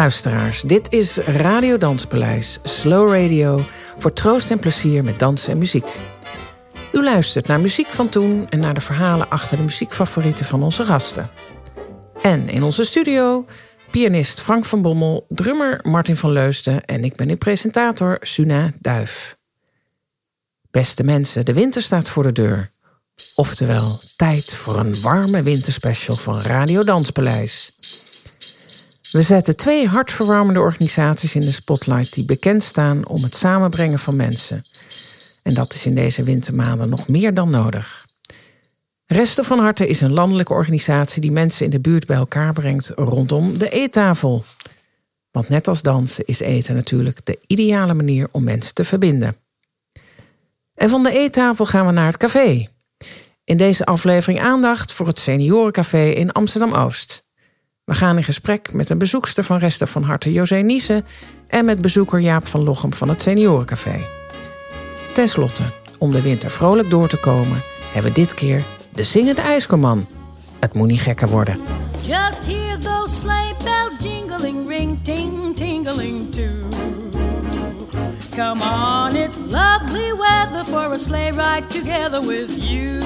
Luisteraars, dit is Radio Danspaleis, Slow Radio voor troost en plezier met dansen en muziek. U luistert naar muziek van toen en naar de verhalen achter de muziekfavorieten van onze gasten. En in onze studio pianist Frank van Bommel, drummer Martin van Leusden en ik ben uw presentator Suna Duif. Beste mensen, de winter staat voor de deur. Oftewel, tijd voor een warme winterspecial van Radio Danspaleis. We zetten twee hartverwarmende organisaties in de spotlight die bekend staan om het samenbrengen van mensen. En dat is in deze wintermaanden nog meer dan nodig. Resten van Harte is een landelijke organisatie die mensen in de buurt bij elkaar brengt rondom de eettafel. Want net als dansen is eten natuurlijk de ideale manier om mensen te verbinden. En van de eettafel gaan we naar het café. In deze aflevering aandacht voor het Seniorencafé in Amsterdam Oost. We gaan in gesprek met een bezoekster van Resten van Harte, José Niese, en met bezoeker Jaap van Lochem van het Seniorencafé. Ten slotte, om de winter vrolijk door te komen, hebben we dit keer de zingende ijskomman. Het moet niet gekker worden. Just hear those sleigh bells jingling, ring, ting, tingling too. Come on, it's lovely weather for a sleigh ride together with you.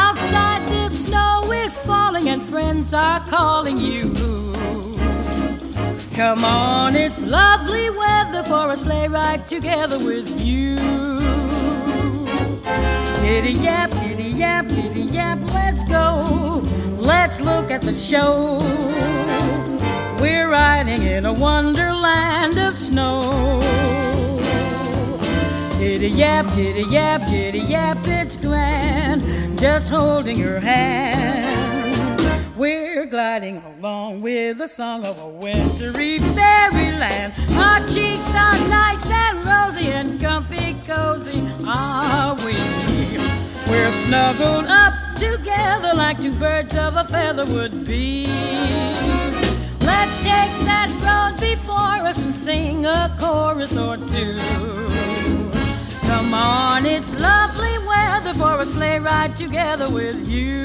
Outside the snow is falling and friends are calling you. Come on, it's lovely weather for a sleigh ride together with you. Giddy yap, giddy yap, giddy yap, let's go. Let's look at the show. We're riding in a wonderland of snow. Giddy yap, giddy yap, giddy yap, it's grand. Just holding your hand. We're gliding along with the song of a wintry fairyland. Our cheeks are nice and rosy and comfy cozy, are we? We're snuggled up together like two birds of a feather would be. Let's take that road before us and sing a chorus or two. Come on, it's lovely weather for a sleigh ride together with you.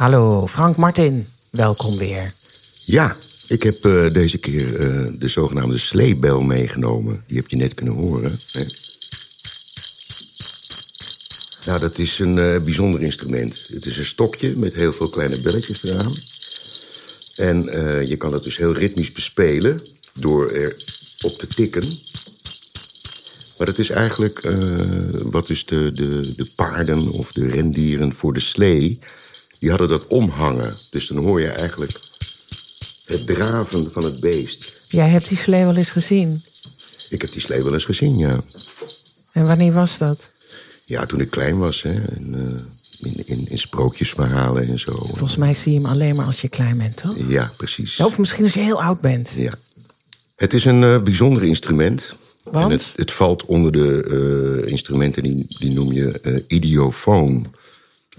Hallo, Frank Martin. Welkom weer. Ja, ik heb eh, deze keer eh, de zogenaamde sleebel meegenomen. Die heb je net kunnen horen. Hè? Nou, dat is een eh, bijzonder instrument. Het is een stokje met heel veel kleine belletjes eraan. En je kan het dus heel ritmisch bespelen door er op te tikken. Maar het is eigenlijk wat dus de, de, de paarden of de rendieren voor de slee... die hadden dat omhangen. Dus dan hoor je eigenlijk het draven van het beest. Jij hebt die slee wel eens gezien. Ik heb die slee wel eens gezien, ja. En wanneer was dat? Ja, toen ik klein was, hè. En, eh, in, in, in sprookjesverhalen en zo. Volgens mij zie je hem alleen maar als je klein bent, toch? Ja, precies. Of misschien als je heel oud bent. Ja. Het is een eh, bijzonder instrument. Want? En het, het valt onder de eh, instrumenten die, die noem je idiofoon.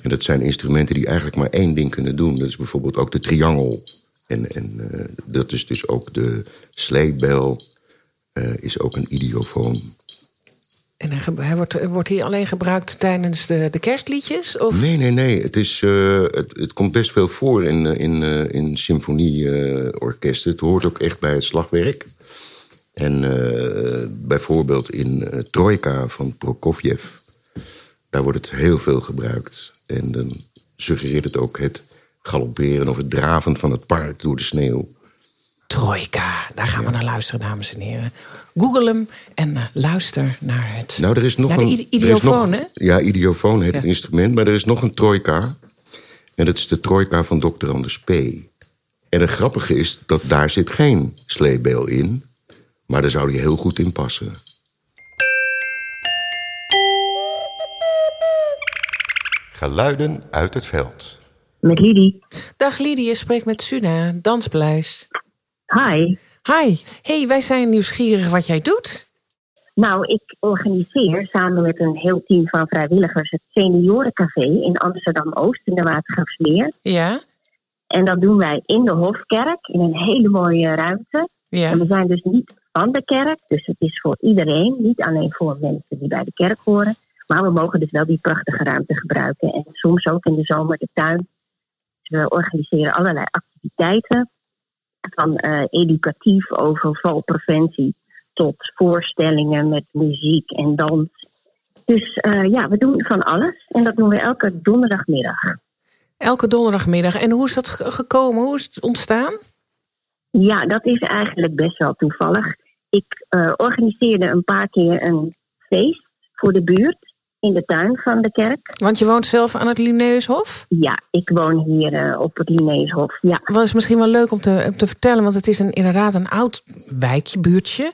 En dat zijn instrumenten die eigenlijk maar één ding kunnen doen. Dat is bijvoorbeeld ook de triangel. En, en eh, dat is dus ook de sleebel, eh, is ook een idiofoon. En hij, wordt, wordt hij alleen gebruikt tijdens de, de kerstliedjes? Of? Nee, nee, nee. Het, is, eh, het, het komt best veel voor in, in, in symfonieorkesten. het hoort ook echt bij het slagwerk. En bijvoorbeeld in Trojka van Prokofjev... daar wordt het heel veel gebruikt. En dan suggereert het ook het galopperen of het draven van het paard door de sneeuw. Trojka, daar gaan we naar luisteren, dames en heren. Google hem en eh, luister naar het. Nou, er is nog een... idiofoon, hè? Ja, idiofoon heet Ja. het instrument. Maar er is nog een trojka. En dat is de trojka van Dr. Anders P. En het grappige is dat daar zit geen sleebel in. Maar daar zou die heel goed in passen. Geluiden uit het veld. Met Lidie. Dag Lidie, je spreekt met Suna, Danspaleis. Hi. Hi, hey, wij zijn nieuwsgierig wat jij doet. Nou, ik organiseer samen met een heel team van vrijwilligers het Seniorencafé in Amsterdam-Oost in de Watergraafsmeer. Ja? En dat doen wij in de Hofkerk in een hele mooie ruimte. Ja. En we zijn dus niet van de kerk, dus het is voor iedereen, niet alleen voor mensen die bij de kerk horen. Maar we mogen dus wel die prachtige ruimte gebruiken. En soms ook in de zomer de tuin. Dus we organiseren allerlei activiteiten. Van eh, educatief over valpreventie tot voorstellingen met muziek en dans. Dus eh, ja, we doen van alles. En dat doen we elke donderdagmiddag. Elke donderdagmiddag. En hoe is dat ge- gekomen? Hoe is het ontstaan? Ja, dat is eigenlijk best wel toevallig. Ik eh, organiseerde een paar keer een feest voor de buurt in de tuin van de kerk. Want je woont zelf aan het Linnaeushof. Ja, ik woon hier eh, op het Linnaeushof. Ja, Dat is misschien wel leuk om te, om te vertellen, want het is een, inderdaad een oud wijkje, buurtje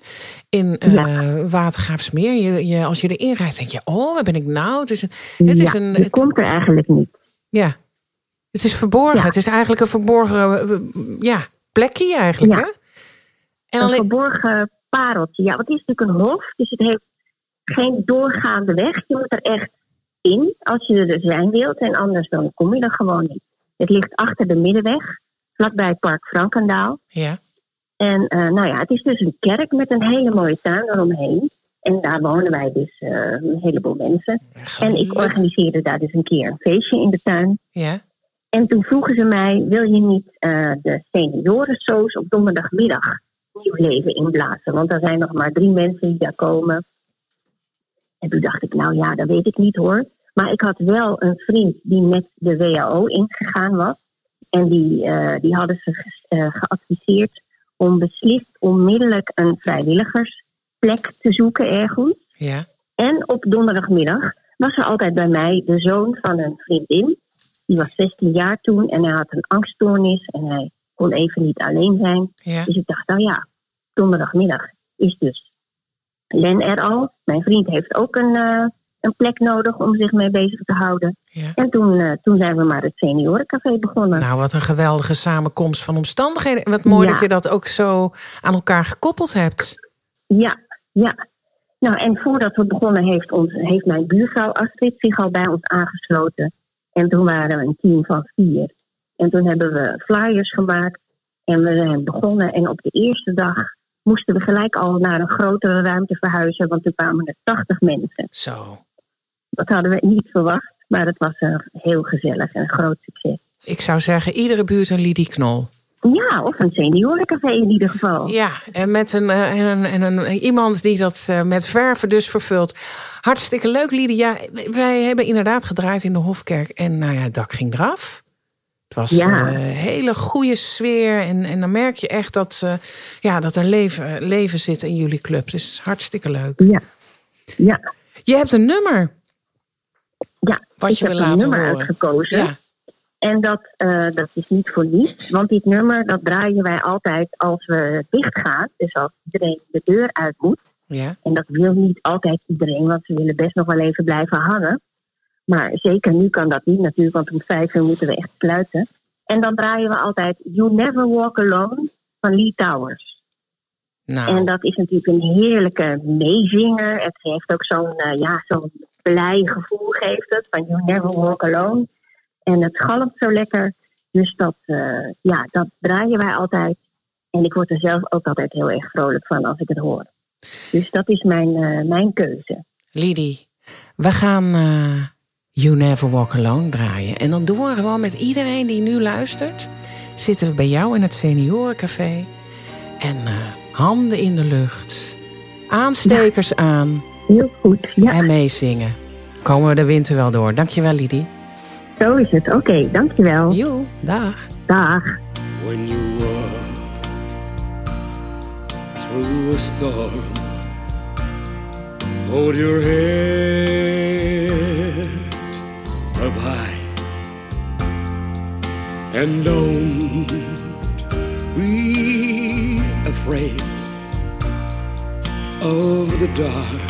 in Ja. Watergraafsmeer. Je, je, als je erin rijdt, denk je, oh, waar ben ik nou? Het is een, het ja is een, het- komt er eigenlijk niet. ja, het is verborgen. Ja. Het is eigenlijk een verborgen eh, ja, plekje eigenlijk, hè? En Een alleen, verborgen pareltje. Ja, want het is natuurlijk een hof, dus het heeft geen doorgaande weg. Je moet er echt in als je er zijn wilt. En anders dan kom je er gewoon niet. Het ligt achter de middenweg, vlakbij Park Frankendaal. ja, En eh, nou ja, het is dus een kerk met een hele mooie tuin eromheen. En daar wonen wij dus eh, een heleboel mensen. En ik organiseerde daar dus een keer een feestje in de tuin. ja, En toen vroegen ze mij, wil je niet eh, de seniorensoos op donderdagmiddag nieuw leven inblazen? Want er zijn nog maar drie mensen die daar komen. En toen dacht ik, nou ja, dat weet ik niet hoor. Maar ik had wel een vriend die met de WHO ingegaan was. En die, eh, die hadden ze eh, geadviseerd om beslist onmiddellijk een vrijwilligersplek te zoeken ergens. ja. En op donderdagmiddag was er altijd bij mij de zoon van een vriendin. Die was 16 jaar toen en hij had een angststoornis en hij kon even niet alleen zijn. ja. Dus ik dacht, nou ja, donderdagmiddag is dus Len er al. Mijn vriend heeft ook een, eh, een plek nodig om zich mee bezig te houden. ja. En toen, eh, toen zijn we maar het seniorencafé begonnen. Nou, wat een geweldige samenkomst van omstandigheden. En wat mooi Ja. dat je dat ook zo aan elkaar gekoppeld hebt. Ja, ja. Nou, en voordat we begonnen heeft, ons, heeft mijn buurvrouw Astrid zich al bij ons aangesloten. En toen waren we een team van vier. En toen hebben we flyers gemaakt en we zijn begonnen. En op de eerste dag moesten we gelijk al naar een grotere ruimte verhuizen, want toen kwamen er 80 mensen. Zo. Dat hadden we niet verwacht, maar het was een heel gezellig en een groot succes. Ik zou zeggen, iedere buurt een Lidie Knol. Ja, of een seniorencafé in ieder geval. Ja, en met een, eh, en een, en een, iemand die dat eh, met verven dus vervult. Hartstikke leuk, Lidie. Ja, wij hebben inderdaad gedraaid in de Hofkerk. En nou ja, het dak ging eraf. Was Ja. een hele goede sfeer. En, en dan merk je echt dat, eh, ja, dat er leven, leven zit in jullie club. Dus hartstikke leuk. Ja, ja, Je hebt een nummer. ja. Wat ik je heb wil een nummer horen. uitgekozen. Ja, En dat, eh, dat is niet voor niets, want dit nummer dat draaien wij altijd als we dichtgaan. Dus als iedereen de deur uit moet. ja. En dat wil niet altijd iedereen, want ze willen best nog wel even blijven hangen. Maar zeker nu kan dat niet natuurlijk, want om vijf uur moeten we echt sluiten. En dan draaien we altijd You Never Walk Alone van Lee Towers. Nou, En dat is natuurlijk een heerlijke meezinger. Het heeft ook zo'n eh, ja, zo'n blij gevoel, geeft het, van You Never Walk Alone. En het galmt zo lekker. Dus dat, eh, ja, dat draaien wij altijd. En ik word er zelf ook altijd heel erg vrolijk van als ik het hoor. Dus dat is mijn, eh, mijn keuze. Lidie, we gaan You Never Walk Alone draaien. En dan doen we gewoon met iedereen die nu luistert. Zitten we bij jou in het seniorencafé. En eh, handen in de lucht. Aanstekers aan. Heel goed, ja. En meezingen. Komen we de winter wel door. Dankjewel, Lidie. Zo is het. Oké, dankjewel. Joe, dag. Dag. when you walk through a storm. Hold your head and don't be afraid of the dark.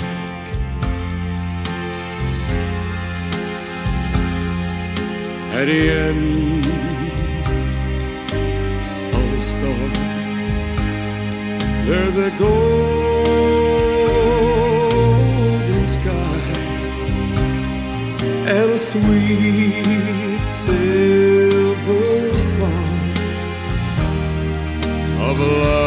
At the end of the storm. There's a golden sky and a sweet silver of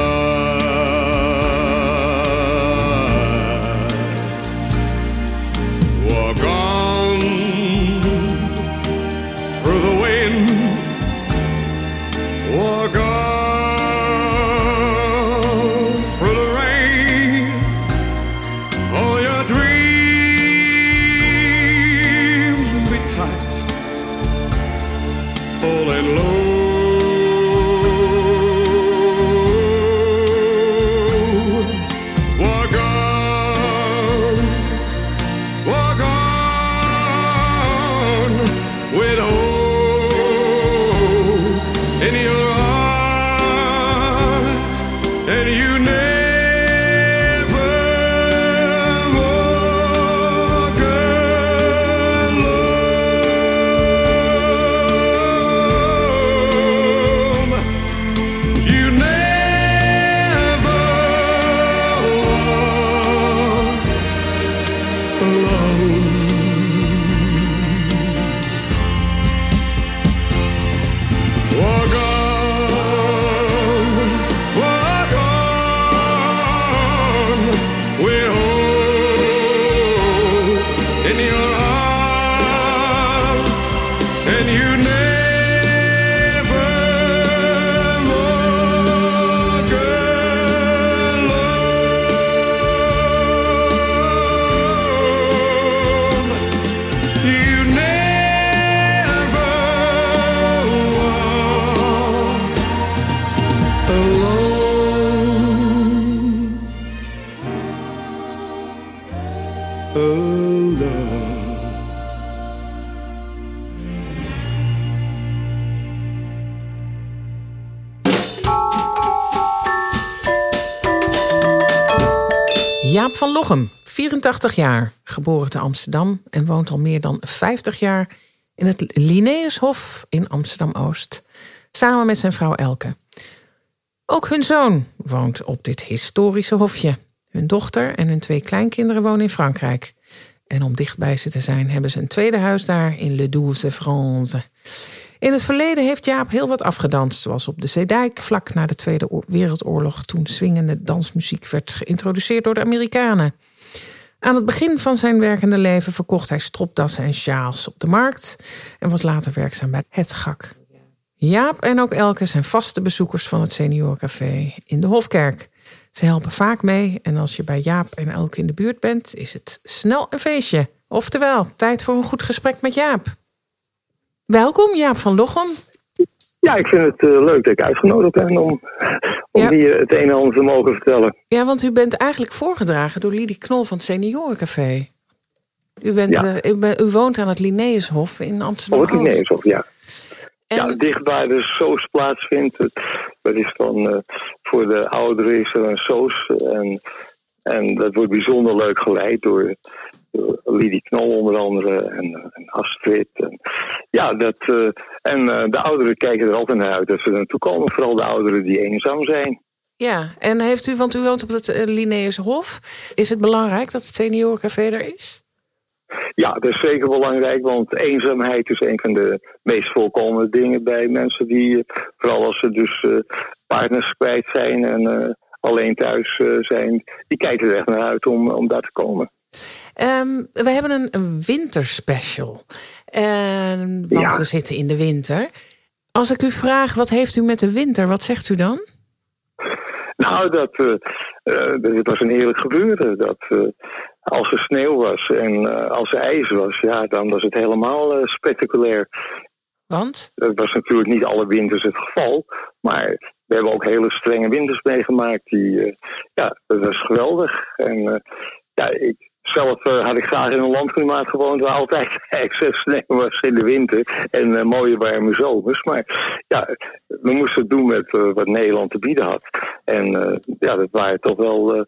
Lochem, 84 jaar, geboren te Amsterdam en woont al meer dan 50 jaar in het Linnaeushof in Amsterdam-Oost, samen met zijn vrouw Elke. Ook hun zoon woont op dit historische hofje. Hun dochter en hun twee kleinkinderen wonen in Frankrijk. En om dichtbij ze te zijn, hebben ze een tweede huis daar in Le Douze France. In het verleden heeft Jaap heel wat afgedanst, zoals op de Zeedijk vlak na de Tweede Oor- Wereldoorlog, toen swingende dansmuziek werd geïntroduceerd door de Amerikanen. Aan het begin van zijn werkende leven verkocht hij stropdassen en sjaals op de markt en was later werkzaam bij het GAK. Jaap en ook Elke zijn vaste bezoekers van het Seniorencafé in de Hofkerk. Ze helpen vaak mee en als je bij Jaap en Elke in de buurt bent, is het snel een feestje. Oftewel, tijd voor een goed gesprek met Jaap. Welkom Jaap van Lochem. Ja, ik vind het eh, leuk dat ik uitgenodigd ben om, om Ja. hier het een en ander te mogen vertellen. Ja, want u bent eigenlijk voorgedragen door Lidie Knol van het Seniorencafé. U, bent, Ja. eh, u, woont aan het Linnaeushof in Amsterdam. Oh, het nee, of ja. En, Ja, dicht bij de soos plaatsvindt. Het- Dat is dan eh, voor de ouderen is er een soos. En, en dat wordt bijzonder leuk geleid door Lidie Knol onder andere en, eh, en Astrid. En, ja, dat, eh, en eh, de ouderen kijken er altijd naar uit dat ze er naartoe komen. Vooral de ouderen die eenzaam zijn. ja, en heeft u, want u woont op het uh, Linnaeushof. Is het belangrijk dat het Seniorencafé er is? Ja, dat is zeker belangrijk, want eenzaamheid is een van de meest voorkomende dingen bij mensen die, eh, vooral als ze dus eh, partners kwijt zijn en eh, alleen thuis eh, zijn, die kijken er echt naar uit om, om daar te komen. Ehm, we hebben een, een winterspecial. En, want Ja. we zitten in de winter. Als ik u vraag, wat heeft u met de winter? Wat zegt u dan? Nou, dat, eh, eh, het was een eerlijk gebeuren. Dat, eh, als er sneeuw was en als er ijs was, ja, dan was het helemaal spectaculair. Want? Dat was natuurlijk niet alle winters het geval. Maar we hebben ook hele strenge winters meegemaakt. Die, ja, dat was geweldig. En ja, ik, zelf eh, had ik graag in een landklimaat gewoond waar altijd excess sneeuw was in de winter. En eh, mooie warme zomers. Maar ja, we moesten het doen met eh, wat Nederland te bieden had. En ja, dat waren toch wel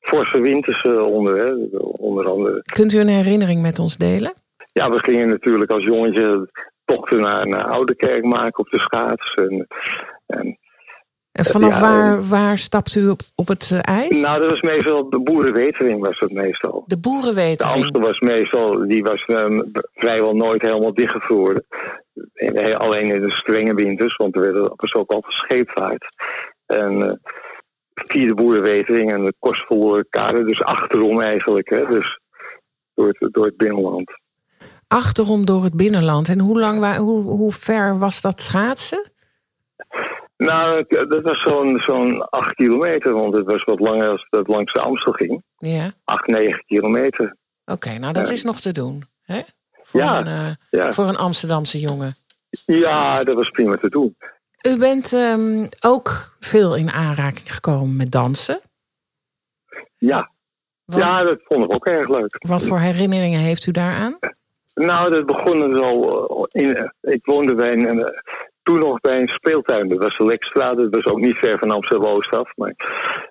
forse winters onder. Hè? Onder andere Kunt u een herinnering met ons delen? ja, we gingen natuurlijk als jongetje tochten naar, naar Oudekerk maken op de schaats. En, en, En vanaf ja, waar, waar stapt u op, op het eh, ijs? nou, dat was meestal de boerenwetering was dat meestal. de De boerenwetering. Amstel was meestal, die was ehm, vrijwel nooit helemaal dichtgevroren. En, eh, alleen in de strenge winters, want er werd- was ook altijd scheepvaart. En eh, via de boerenwetering en de kostverloren kade, dus achterom eigenlijk, hè, dus door het, door het binnenland. Achterom door het binnenland. En hoe, lang, hoe, hoe ver was dat schaatsen? Nou, dat was zo'n zo'n acht kilometer, want het was wat langer als dat langs de Amstel ging. Ja. Acht, negen kilometer. Oké, nou dat is nog te doen. Hè? Voor, Ja, een, eh, ja. voor een Amsterdamse jongen. Ja, dat was prima te doen. U bent ehm, ook veel in aanraking gekomen met dansen. Ja, Wat, ja dat vond ik ook erg leuk. wat voor herinneringen heeft u daaraan? Nou, dat begon dus al eh, in. Ik woonde bij een, eh, toen nog bij een speeltuin. Dat was de Lekstraat. Dat was ook niet ver van Amsterdam Oost af, maar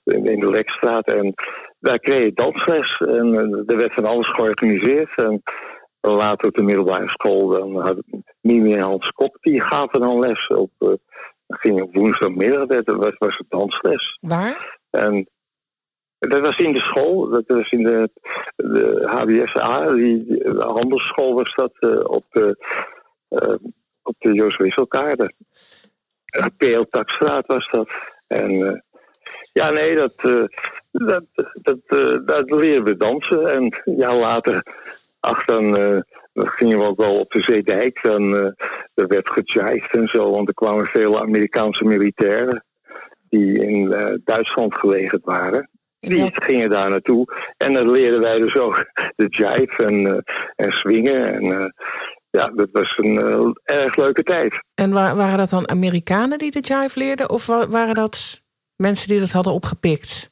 in, de Lekstraat. En daar kreeg je dansles en eh, er werd van alles georganiseerd. En later op de middelbare school, dan had Mimi en Hans Kop, die gaven dan les op. eh, ging op woensdagmiddag, dat was, was het dansles. Waar? En dat was in de school, dat was in de, de HBSA, die, de handelsschool was dat eh, op de, op de Joost Wisselkaarde. Uh, PL Takstraat was dat. En eh, ja, nee, dat, eh, dat, dat, eh, dat leren we dansen. En ja, later, ach, dan, eh, dan gingen we ook wel op de Zeedijk. Dan eh, er werd gejived en zo, want er kwamen veel Amerikaanse militairen die in eh, Duitsland gelegerd waren. Die gingen daar naartoe. En dan leerden wij dus ook de jive en, eh, en swingen. En eh, ja, dat was een eh, erg leuke tijd. En wa- waren dat dan Amerikanen die de jive leerden? Of wa- waren dat mensen die dat hadden opgepikt?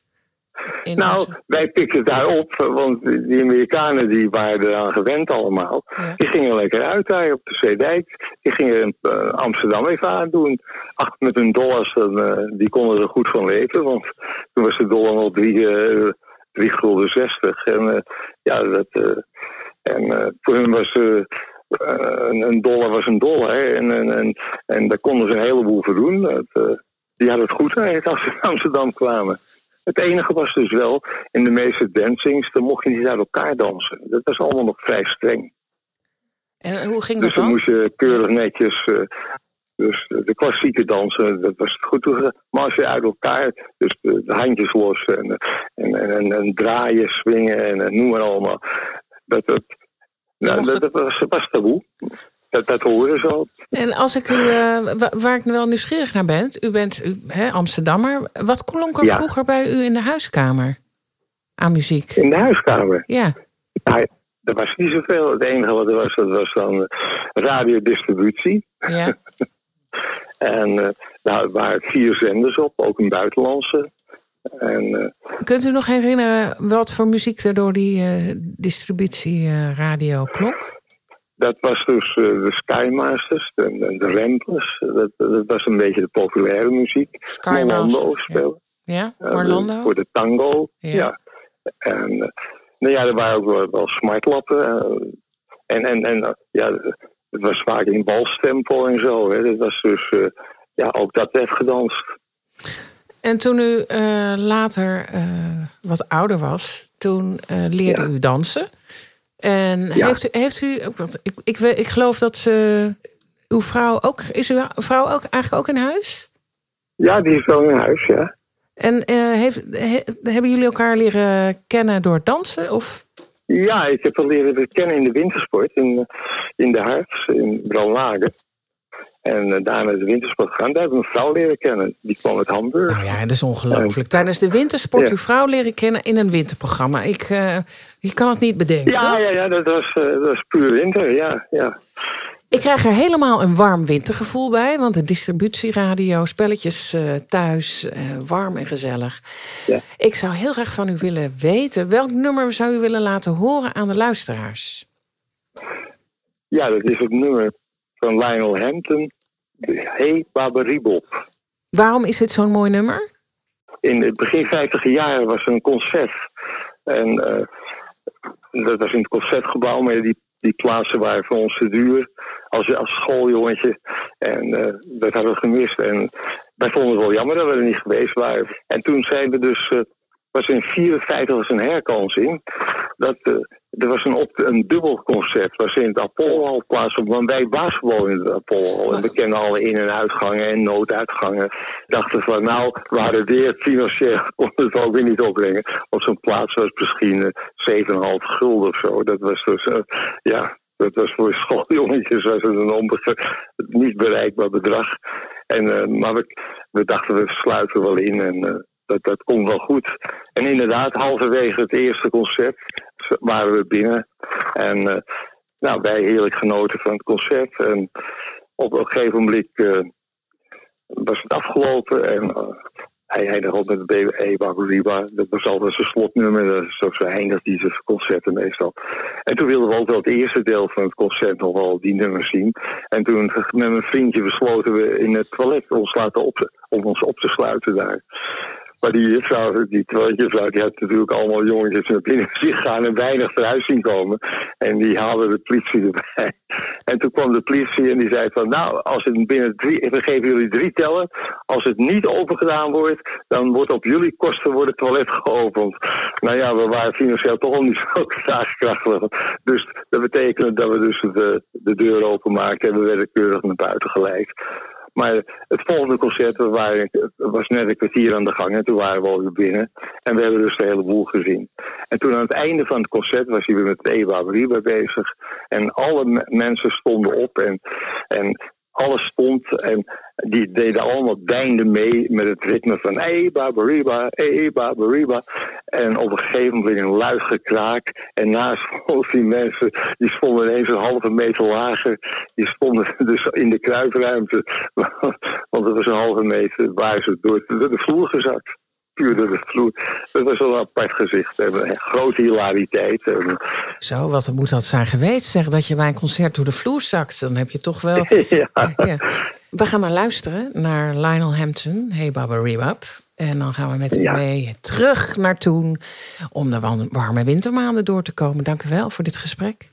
In Nou, onze- wij pikten het daar op, eh, want die Amerikanen die waren eraan gewend allemaal. Ja. Die gingen lekker uit daar op de Zeedijk. Die gingen eh, Amsterdam even aandoen. Ach, met hun dollars, dan, eh, die konden er goed van leven. Want toen was de dollar eh, drie gulden zestig. En ja, dat... en voor hun was... eh, een een dollar was een dollar. hè. En, en, en, en daar konden ze een heleboel voor doen. Eh, die hadden het goed eigenlijk als ze in Amsterdam kwamen. Het enige was dus wel, in de meeste dancings, dan mocht je niet uit elkaar dansen. Dat was allemaal nog vrij streng. En hoe ging Dus dat dan dan? moest je keurig netjes, eh, dus de klassieke dansen, dat was goed. Maar als je uit elkaar, dus de, de handjes los en, en, en, en, en draaien, swingen en, noem maar allemaal. Dat, dat, nou, dat, dat was, was taboe. Dat, dat hoorde zo. En als ik u, eh, wa- waar ik wel nieuwsgierig naar ben, u bent u, hè, Amsterdammer. Wat klonk er Ja. vroeger bij u in de huiskamer aan muziek? In de huiskamer. Ja, er was niet zoveel. Het enige wat er was, dat was dan eh, radiodistributie. ja. En eh nou, er waren vier zenders op, ook een buitenlandse. En eh, Kunt u nog herinneren wat voor muziek er door die eh distributieradio klonk? dat was dus eh, de Skymasters, de, de, de Ramblers. Dat, dat was een beetje de populaire muziek. Skymasters, Orlando ja. speelde. Ja, Orlando? voor de tango. Ja. Ja. En eh, nou ja, er waren ook wel, wel smartlappen. en en, en ja, het was vaak in balstempo en zo. Hè. Dat was dus, ja, ook dat werd gedanst. En toen u eh, later eh, wat ouder was, toen eh, leerde Ja. u dansen. En Ja. heeft, u, heeft u, want ik, ik, weet- ik geloof dat ze, uw vrouw ook, is uw vrouw ook eigenlijk ook in huis? Ja, die is wel in huis, ja. En heeft, he- hebben jullie elkaar leren kennen door dansen? Of? Ja, ik heb haar leren kennen in de wintersport in, in de Harts, in Brandlagen. En eh, daarna de wintersport gegaan. Daar heb ik een vrouw leren kennen. Die kwam uit Hamburg. Nou ja, dat is ongelooflijk. Tijdens de wintersport Ja. uw vrouw leren kennen in een winterprogramma. Ik, eh, je kan het niet bedenken. Ja, toch? ja, ja, dat was, eh, dat was puur winter, ja. ja. Ik krijg er helemaal een warm wintergevoel bij. Want de distributieradio, spelletjes eh, thuis, eh, warm en gezellig. Ja. Ik zou heel graag van u willen weten... welk nummer zou u willen laten horen aan de luisteraars? Ja, dat is het nummer van Lionel Hampton. Hey Babaribop. Waarom is dit zo'n mooi nummer? In het begin 50 jaren was er een concert. En eh, dat was in het concertgebouw, maar die, die plaatsen waren voor ons te duur. Als, als schooljongetje. En eh, dat hadden we gemist. En wij vonden het wel jammer dat we er niet geweest waren. En toen zijn we dus. eh, was in 54 was een herkansing. Dat, er was een, op, een dubbel concert. was in het Apollo plaatsvond. Want wij basketbal in het Apollo. En we kennen alle in- en uitgangen en nooduitgangen. Dachten van nou, we hadden weer financieel konden het ook weer niet opbrengen. Want zo'n plaats was misschien eh, 7,5 gulden of zo. Dat was dus, eh, ja, dat was voor schooljongetjes was het een onbe- niet bereikbaar bedrag. En, eh, maar we, we dachten, we sluiten wel in en eh, dat, dat komt wel goed. En inderdaad, halverwege het eerste concert waren we binnen. En eh, nou, wij heerlijk genoten van het concert. En op een gegeven moment eh, was het afgelopen. En eh, hij eindigde op met de Eba Riba. Dat was altijd zijn slotnummer. Dat is ook zo eindigt die zijn concerten meestal. En toen wilden we ook wel het eerste deel van het concert nog wel die nummers zien. En toen met mijn vriendje besloten we in het toilet ons laten op, om ons op te sluiten daar. Maar die juffrouw, die toiletjuffrouw, die had natuurlijk allemaal jongetjes naar binnen zien gaan en weinig eruit zien komen. En die haalde de politie erbij. En toen kwam de politie en die zei van, nou, als het binnen drie, we geven jullie drie tellen. Als het niet opengedaan wordt, dan wordt op jullie kosten het toilet geopend. Nou ja, we waren financieel toch al niet zo krachtig. Dus dat betekende dat we dus de, de deur openmaakten en we werden keurig naar buiten geleid. Maar het volgende concert was net een kwartier aan de gang en toen waren we alweer binnen. En we hebben dus de hele boel gezien. En toen aan het einde van het concert was hij weer met Eva Riba bezig. En alle me- mensen stonden op en, en alles stond. En die deden allemaal deinden mee met het ritme van Eba Bariba, Eba Bariba. En op een gegeven moment een luid gekraak. En naast ons die mensen, die stonden ineens een halve meter lager. Die stonden dus in de kruipruimte. Want het was een halve meter waar ze door, door de vloer gezakt. Puur door de vloer. Dat was wel een apart gezicht. En grote hilariteit. En, Zo, wat moet dat zijn geweest? Zeg dat je bij een concert door de vloer zakt. Dan heb je toch wel. ja. Ja. We gaan maar luisteren naar Lionel Hampton, Hey Baba Rebab. En dan gaan we met u Ja. mee terug naar toen om de warme wintermaanden door te komen. Dank u wel voor dit gesprek.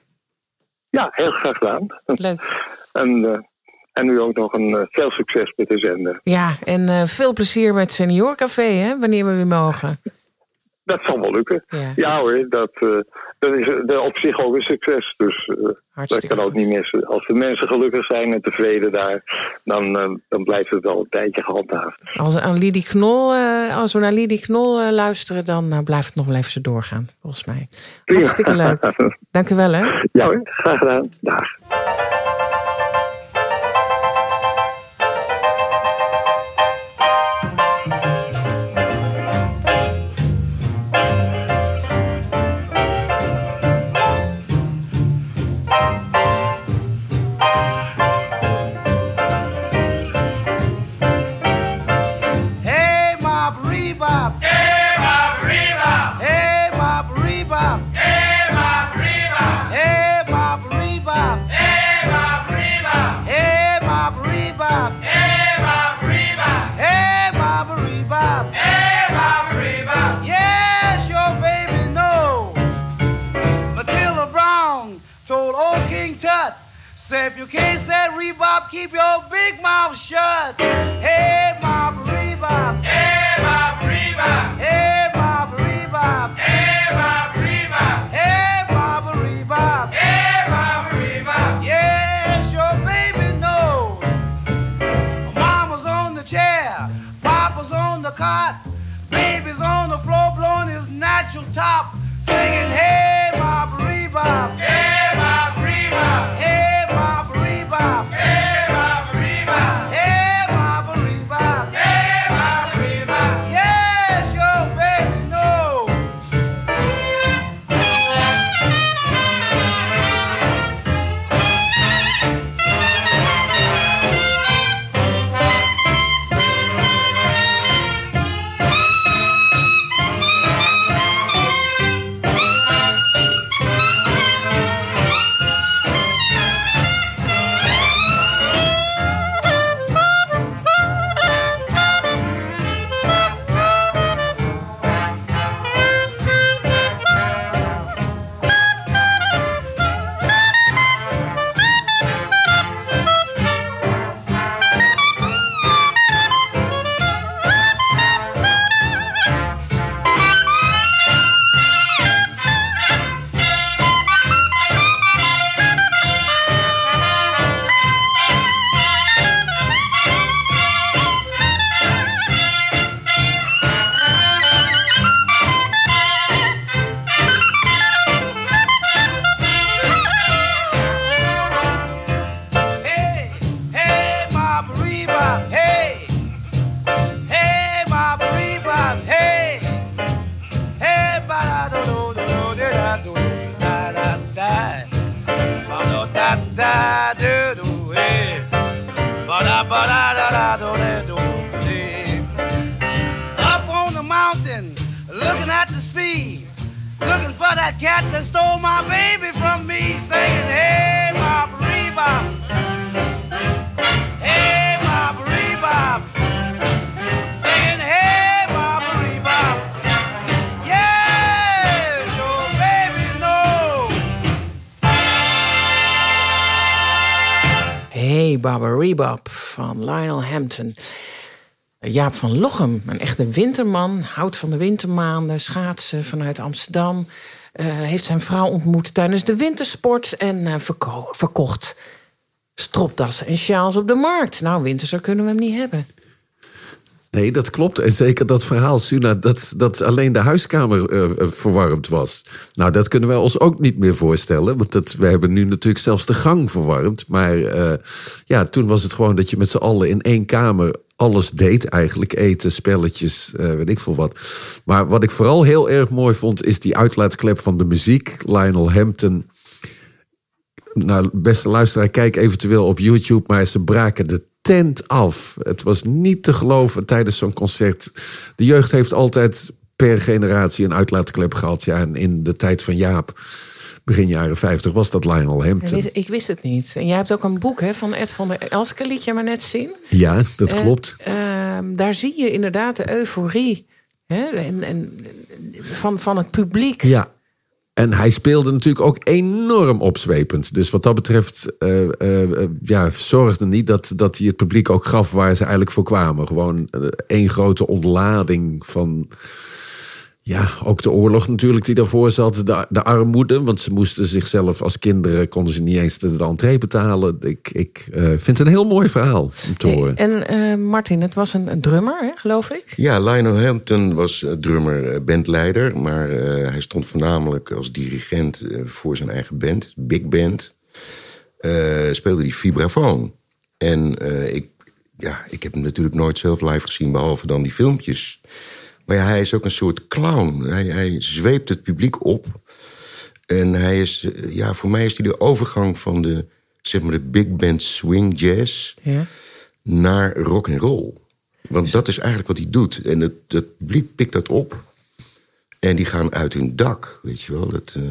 ja, heel graag gedaan. Leuk. En, eh, en nu ook nog een eh, veel succes met de zender. Ja, en eh, veel plezier met Seniorcafé, hè, wanneer we weer mogen. Dat zal wel lukken. Ja. Ja, hoor, dat, eh, dat is eh, op zich ook een succes. Dus dat kan ook niet missen. Als de mensen gelukkig zijn en tevreden daar, dan, dan blijft het wel een tijdje gehandhaafd. Als, we aan Lidie Knol, als we naar Lidie Knol luisteren, dan blijft het nog wel even zo doorgaan, volgens mij. Hartstikke leuk. Dank u wel, hè. Ja hoor, graag gedaan. Dag. Bob, keep your big mouth shut. Hey, Bob, rebop. Hey, Bob, rebop. Hey, Bob, rebop. Hey, Bob, rebop. Hey, Bob, rebop. Hey, Bob, rebop. Yes, your baby knows. Mama's on the chair. Papa's on the cot. Baby's on the floor blowing his natural top. Baba Rebop van Lionel Hampton. Jaap van Lochem, een echte winterman, houdt van de wintermaanden, schaatsen vanuit Amsterdam. eh, heeft zijn vrouw ontmoet tijdens de wintersport en verko- verkocht stropdassen en sjaals op de markt. Nou, winterser kunnen we hem niet hebben. Nee, dat klopt. En zeker dat verhaal, Suna, dat, dat alleen de huiskamer eh, eh, verwarmd was. Nou, dat kunnen wij ons ook niet meer voorstellen. Want dat, we hebben nu natuurlijk zelfs de gang verwarmd. Maar eh, ja, toen was het gewoon dat je met z'n allen in één kamer alles deed eigenlijk. Eten, spelletjes, weet ik veel wat. Maar wat ik vooral heel erg mooi vond... is die uitlaatklep van de muziek. Lionel Hampton nou, beste luisteraar, kijk eventueel op YouTube. Maar ze braken de tent af. Het was niet te geloven tijdens zo'n concert. De jeugd heeft altijd per generatie een uitlaatklep gehad. Ja, en in de tijd van Jaap, begin jaren 50, was dat Lionel Hampton. ik wist het niet. En jij hebt ook een boek hè, van Ed van der Elske, liet je maar net zien. Ja, dat klopt. ehm, daar zie je inderdaad de euforie hè, en, en, van, van het publiek. Ja. En hij speelde natuurlijk ook enorm opzwepend. Dus wat dat betreft eh, eh, eh, ja, zorgde niet dat, dat hij het publiek ook gaf waar ze eigenlijk voor kwamen. Gewoon één grote ontlading van. Ja, ook de oorlog natuurlijk die daarvoor zat. De, de armoede, want ze moesten zichzelf als kinderen... konden ze niet eens de, de entree betalen. Ik, ik eh, vind het een heel mooi verhaal om te horen. En eh, Martin, het was een, een drummer, hè, geloof ik. Ja, Lionel Hampton was eh, drummer, eh, bandleider. Maar eh, hij stond voornamelijk als dirigent voor zijn eigen band, Big Band. Eh, speelde die vibrafoon. En eh, ik, ja, ik heb hem natuurlijk nooit zelf live gezien, behalve dan die filmpjes. Maar ja, hij is ook een soort clown. Hij, hij zweept het publiek op. En hij is, ja, voor mij is hij de overgang van de, zeg maar, de big band swing jazz Ja. naar rock and roll. Want dat is eigenlijk wat hij doet. En het, het publiek pikt dat op. En die gaan uit hun dak, weet je wel. Dat, eh,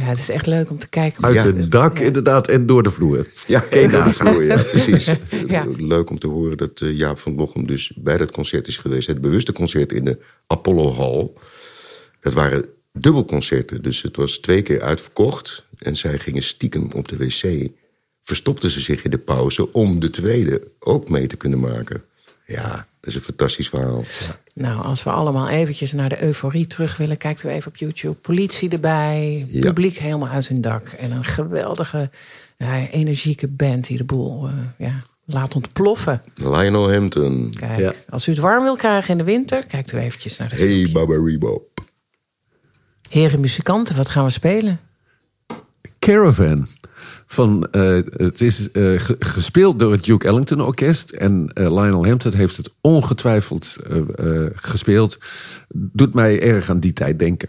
ja, het is echt leuk om te kijken. Uit ja. het dak inderdaad en door de vloer. ja, en door de vloer, ja, precies. Ja. Leuk om te horen dat eh, Jaap van Lochem dus bij dat concert is geweest. Het bewuste concert in de Apollo Hall. Dat waren dubbelconcerten, dus het was twee keer uitverkocht. En zij gingen stiekem op de wc. Verstopten ze zich in de pauze om de tweede ook mee te kunnen maken. Ja, dat is een fantastisch verhaal. Nou, als we allemaal eventjes naar de euforie terug willen, kijken we even op YouTube. Politie erbij, Ja. publiek helemaal uit hun dak. En een geweldige, ja, energieke band die de boel eh, ja, laat ontploffen. Lionel Hampton. Kijk, Ja. als u het warm wil krijgen in de winter, kijkt u eventjes naar de Hey, filmpje. Baba Rebo. Heren muzikanten, wat gaan we spelen? Caravan. Van, eh, het is eh, ge- gespeeld door het Duke Ellington Orkest. En eh, Lionel Hampton heeft het ongetwijfeld gespeeld. Doet mij erg aan die tijd denken.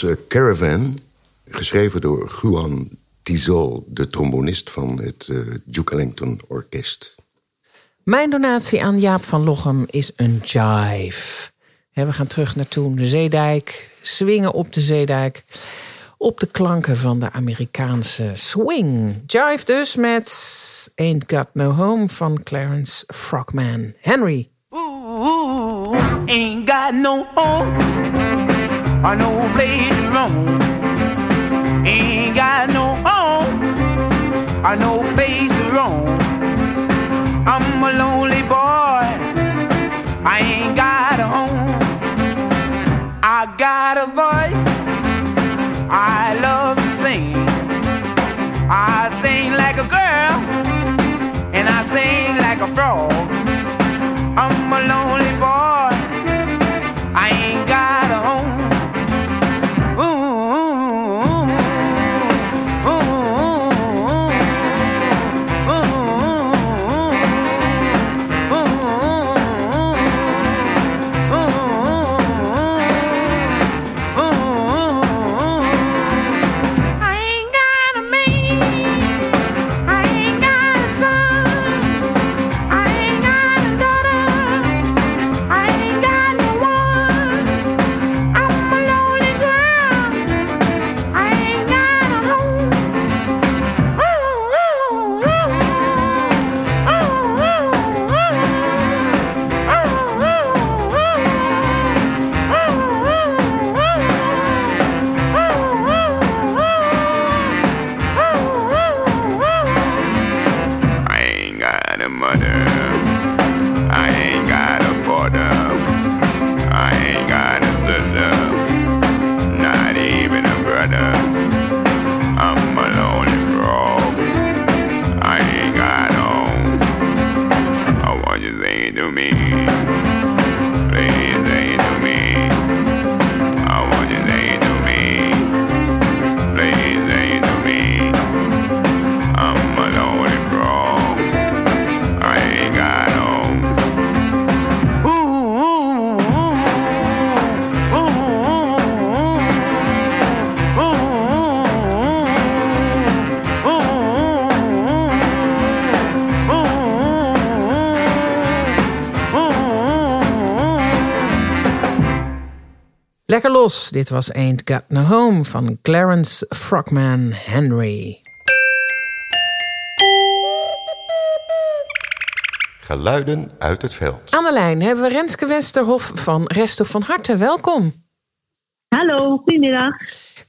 Was eh, Caravan, geschreven door Juan Tizol, de trombonist van het eh, Duke Ellington Orkest. Mijn donatie aan Jaap van Lochem is een jive. We gaan terug naar toen, de Zeedijk. Swingen op de Zeedijk. Op de klanken van de Amerikaanse swing. Jive dus met Ain't Got No Home van Clarence Frogman. Henry. Ooh, ain't got no home or no place to roam. Ain't got no home or no place to roam. I'm a lonely boy. I ain't got a home. I got a voice. I love to sing. I sing like a girl and I sing like a frog. I'm a lonely boy. I Dit was Ain't Got No Home van Clarence Frogman Henry. Geluiden uit het veld. Aan de lijn hebben we Renske Westerhof van Resto van Harte. Welkom. Hallo, goedemiddag.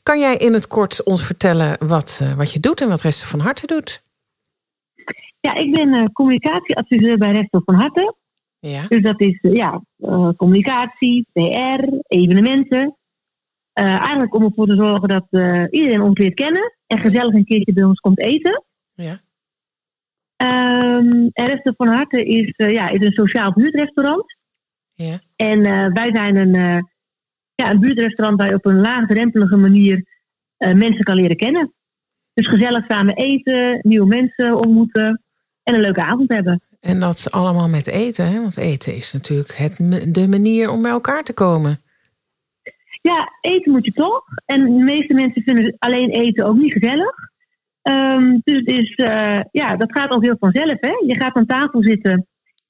Kan jij in het kort ons vertellen wat, eh, wat je doet en wat Resto van Harte doet? Ja, ik ben eh, communicatieadviseur bij Resto van Harte. Ja. Dus dat is eh, ja, eh, communicatie, PR, evenementen. Eh, eigenlijk om ervoor te zorgen dat eh, iedereen ons leert kennen en gezellig een keertje bij ons komt eten. Ja. Ehm en Resto van Harte is, eh, ja, is een sociaal buurtrestaurant. Ja. En wij zijn een, ja, een buurtrestaurant waar je op een laagdrempelige manier mensen kan leren kennen. Dus gezellig samen eten, nieuwe mensen ontmoeten en een leuke avond hebben. En dat allemaal met eten, hè? want eten is natuurlijk het, de manier om bij elkaar te komen. Ja, eten moet je toch. En de meeste mensen vinden alleen eten ook niet gezellig. Ehm, dus het is, eh, ja, dat gaat al heel vanzelf. Hè? Je gaat aan tafel zitten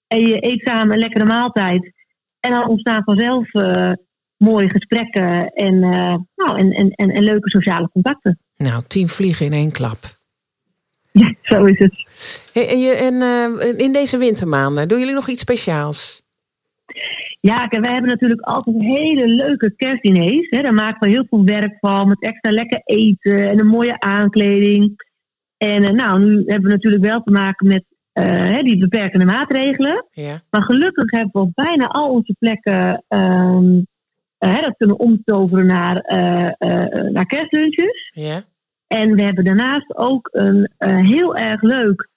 en je eet samen een lekkere maaltijd. En dan ontstaan vanzelf eh, mooie gesprekken en, eh, nou, en, en, en, en leuke sociale contacten. Nou, tien vliegen in één klap. Ja, zo is het. En je, en, in deze wintermaanden, doen jullie nog iets speciaals? Ja, kijk, wij hebben natuurlijk altijd hele leuke kerstdiners. Hè. Daar maken we heel veel werk van, met extra lekker eten en een mooie aankleding. En eh, nou, nu hebben we natuurlijk wel te maken met eh, hè, die beperkende maatregelen. Ja. Maar gelukkig hebben we op bijna al onze plekken ehm, eh, hè, dat kunnen omtoveren naar, naar kerstlunches. Ja. En we hebben daarnaast ook een heel erg leuk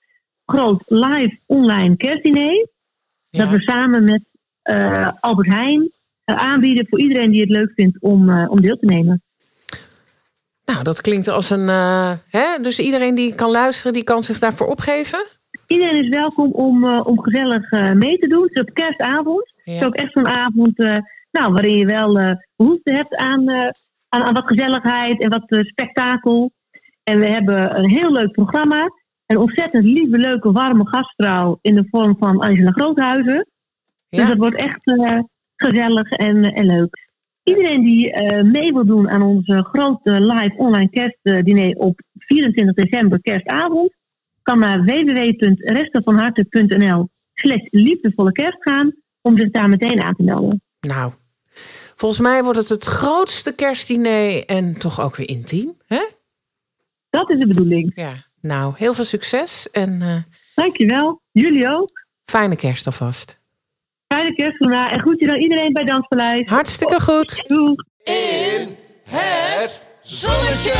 groot live online kerstdiner. Dat we samen met Albert Heijn eh, aanbieden voor iedereen die het leuk vindt om, eh, om deel te nemen. Nou, dat klinkt als een. eh, hè? Dus iedereen die kan luisteren, die kan zich daarvoor opgeven? Iedereen is welkom om, eh, om gezellig eh, mee te doen. Het is op kerstavond. Het is ook echt zo'n avond eh, nou, waarin je wel eh, behoefte hebt aan, eh, aan, aan wat gezelligheid en wat eh, spektakel. En we hebben een heel leuk programma. Een ontzettend lieve, leuke, warme gastvrouw in de vorm van Angela Groothuizen. Dus dat wordt echt eh, gezellig en, en leuk. Iedereen die eh, mee wil doen aan onze grote live online kerstdiner op 24 december kerstavond, kan naar www.restenvanharte.nl slash liefdevolle kerst gaan om zich daar meteen aan te melden. Nou, volgens mij wordt het het grootste kerstdiner en toch ook weer intiem. Hè? Dat is de bedoeling. Ja. Nou, heel veel succes en eh, Dankjewel. Jullie ook. fijne kerst alvast. Fijne kerst vandaag en groetje dan iedereen bij Danspaleis. Hartstikke goed. In het zonnetje.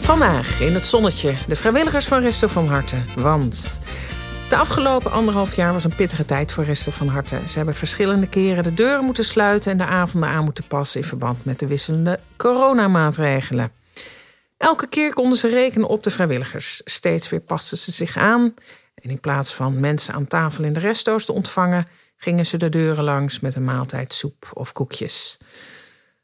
Vandaag in het zonnetje de vrijwilligers van Resto van Harte. Want de afgelopen anderhalf jaar was een pittige tijd voor Resto van Harte. Ze hebben verschillende keren de deuren moeten sluiten en de avonden aan moeten passen in verband met de wisselende coronamaatregelen. Elke keer konden ze rekenen op de vrijwilligers. Steeds weer pasten ze zich aan. En in plaats van mensen aan tafel in de resto's te ontvangen, gingen ze de deuren langs met een maaltijd soep of koekjes.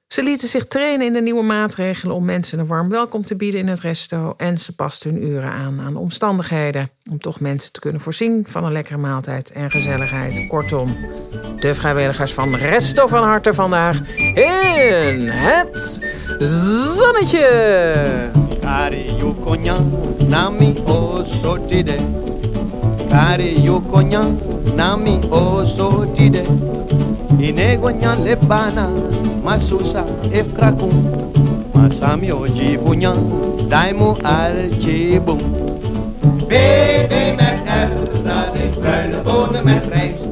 Ze lieten zich trainen in de nieuwe maatregelen om mensen een warm welkom te bieden in het resto. En ze pasten hun uren aan aan de omstandigheden. Om toch mensen te kunnen voorzien van een lekkere maaltijd en gezelligheid. Kortom, de vrijwilligers van Resto van Harte vandaag in het zonnetje. Kari yukonya nami nami osotide Inegonya lebana masusa efkrakum Masami ojibunya daimu archibum BB met R, dat is bruine bonen met rijst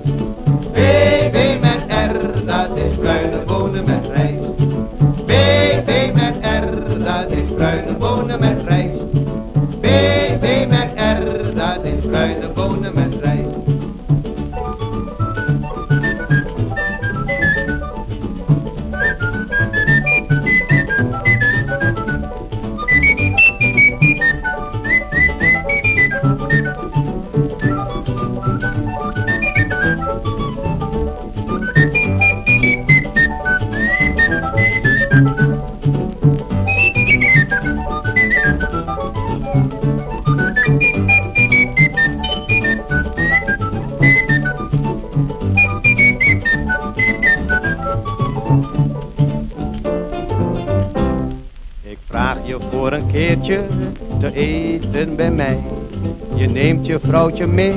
mee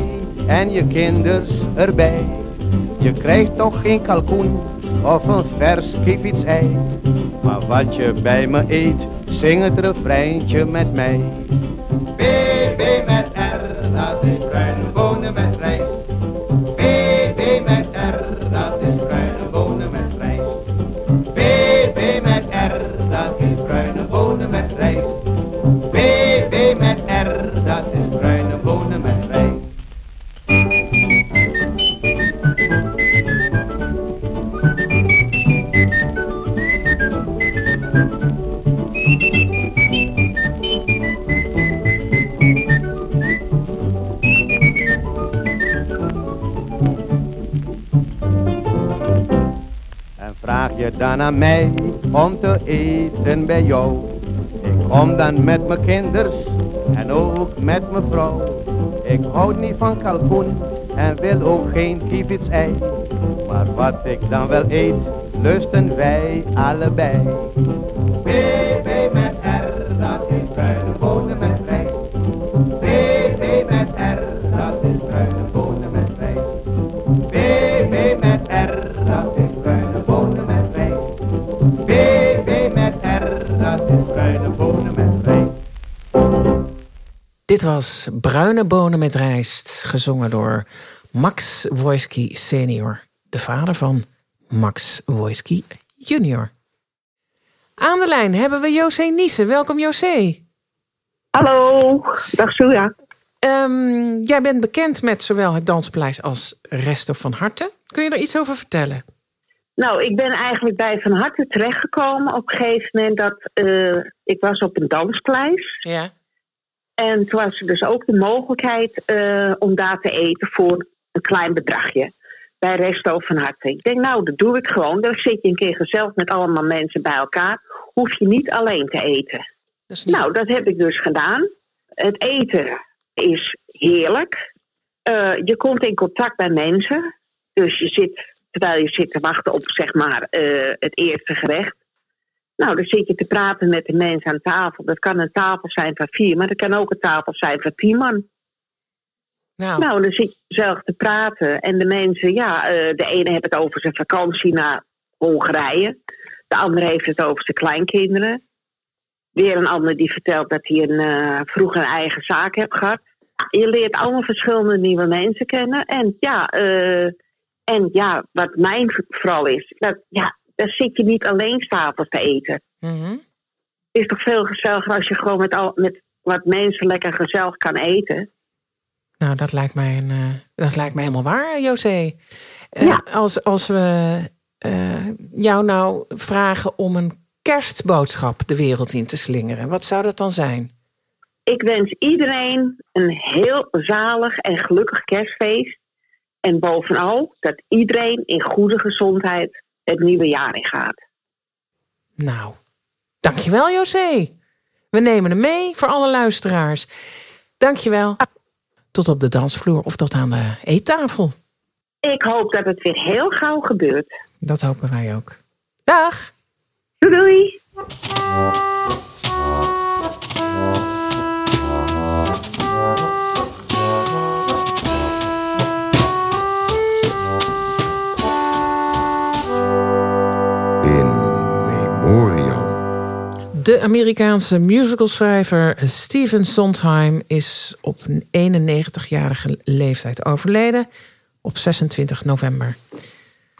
en je kinders erbij. Je krijgt toch geen kalkoen of een vers ei. Maar wat je bij me eet, zing het refreintje met mij. BB je dan aan mij om te eten bij jou. Ik kom dan met mijn kinders en ook met mijn vrouw. Ik houd niet van kalkoen en wil ook geen ei. Maar wat ik dan wel eet, lusten wij allebei. Dit was Bruine Bonen met Rijst, gezongen door Max Wojski senior, de vader van Max Wojski junior. Aan de lijn hebben we José Niesen. Welkom José. Hallo, dag Soja. Ehm, jij bent bekend met zowel het Danspaleis als Resto van Harte. Kun je er iets over vertellen? Nou, ik ben eigenlijk bij Van Harte terechtgekomen op een gegeven moment dat eh, ik was op een danspleis. Ja. En toen was er dus ook de mogelijkheid eh, om daar te eten voor een klein bedragje. Bij Resto van Harte. Ik denk, nou, dat doe ik gewoon. Dan zit je een keer gezellig met allemaal mensen bij elkaar. Hoef je niet alleen te eten. Nou, dat heb ik dus gedaan. Het eten is heerlijk. Eh, je komt in contact met mensen. Dus je zit, terwijl je zit te wachten op zeg maar, eh, het eerste gerecht. Nou, dan zit je te praten met de mensen aan tafel. Dat kan een tafel zijn van vier, maar dat kan ook een tafel zijn van tien man. Nou, Nou, dan zit je zelf te praten. En de mensen, ja, eh, de ene heeft het over zijn vakantie naar Hongarije. De andere heeft het over zijn kleinkinderen. Weer een ander die vertelt dat hij een, eh, vroeger een eigen zaak heeft gehad. Je leert allemaal verschillende nieuwe mensen kennen. En ja, eh, en ja wat mijn vooral is, dat, ja, daar zit je niet alleen s'avonds te eten. mhm. Het is toch veel gezelliger als je gewoon met, al, met wat mensen lekker gezellig kan eten. nou dat, lijkt mij een, eh, dat lijkt mij helemaal waar, José. Eh, als, als we eh, jou nou vragen om een kerstboodschap de wereld in te slingeren, wat zou dat dan zijn? Ik wens iedereen een heel zalig en gelukkig kerstfeest. En bovenal dat iedereen in goede gezondheid het nieuwe jaar in gaat. Nou, dankjewel José. We nemen hem mee voor alle luisteraars. Dankjewel. Tot op de dansvloer of tot aan de eettafel. Ik hoop dat het weer heel gauw gebeurt. Dat hopen wij ook. Dag. Doei doei. De Amerikaanse musicalschrijver Stephen Sondheim is op een 91-jarige leeftijd overleden op 26 november.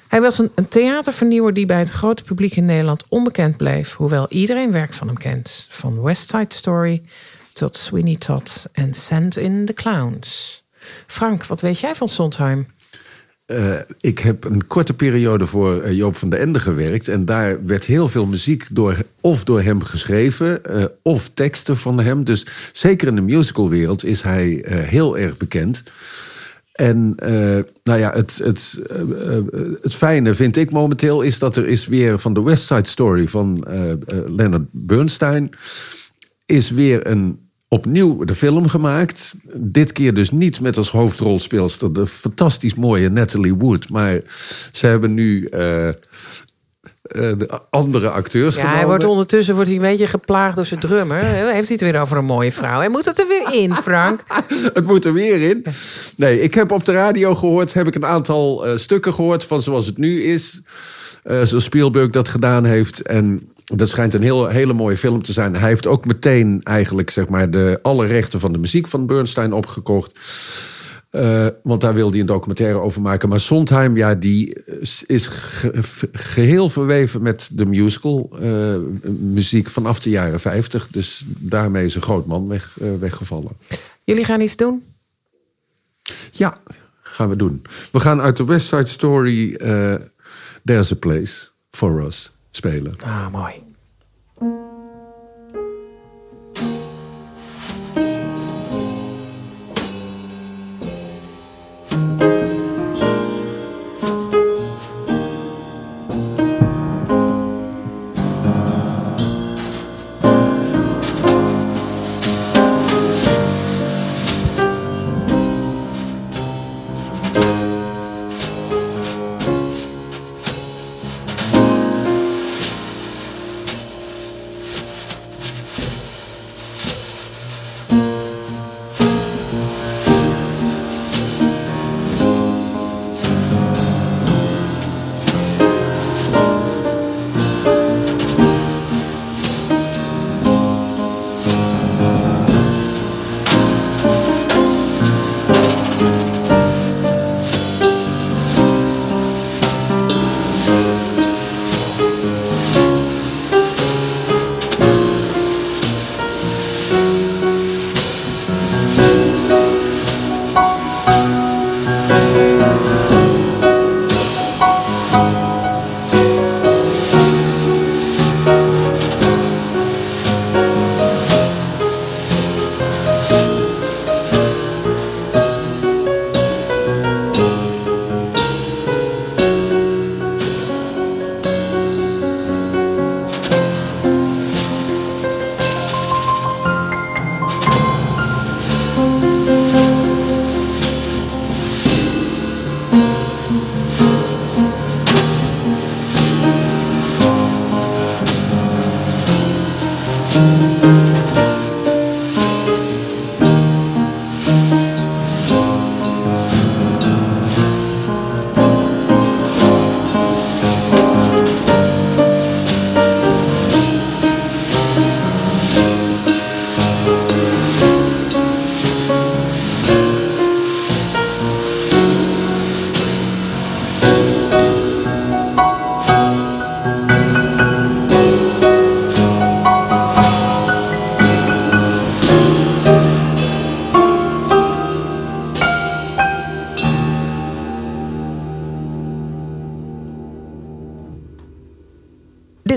Hij was een, een theatervernieuwer die bij het grote publiek in Nederland onbekend bleef, hoewel iedereen werk van hem kent. Van West Side Story tot Sweeney Todd en Send in the Clowns. Frank, wat weet jij van Sondheim? Eh, ik heb een korte periode voor eh, Joop van den Ende gewerkt. En daar werd heel veel muziek door, of door hem geschreven, eh, of teksten van hem. Dus zeker in de musicalwereld is hij heel erg bekend. En nou ja, het, het, het fijne vind ik momenteel is dat er is weer van de West Side Story van Leonard Bernstein is weer een opnieuw de film gemaakt. Dit keer dus niet met als hoofdrolspeelster de fantastisch mooie Natalie Wood. Maar ze hebben nu de andere acteurs Ja, hij wordt ondertussen wordt hij een beetje geplaagd door zijn drummer. Heeft hij het weer over een mooie vrouw? Hij moet het er weer in, Frank. Het moet er weer in. Nee, ik heb op de radio gehoord, heb ik een aantal eh, stukken gehoord van zoals het nu is. Zoals Spielberg dat gedaan heeft. En dat schijnt een heel, hele mooie film te zijn. Hij heeft ook meteen eigenlijk zeg maar, de, alle rechten van de muziek van Bernstein opgekocht. Eh, want daar wilde hij een documentaire over maken. Maar Sondheim, ja, die is- is ge- ge- geheel verweven met de musical eh, muziek vanaf de jaren 50. Dus daarmee is een groot man weg, eh, weggevallen. Jullie gaan iets doen? Ja, gaan we doen. We gaan uit de West Side Story There's a Place for Us spelen. Ah, mooi.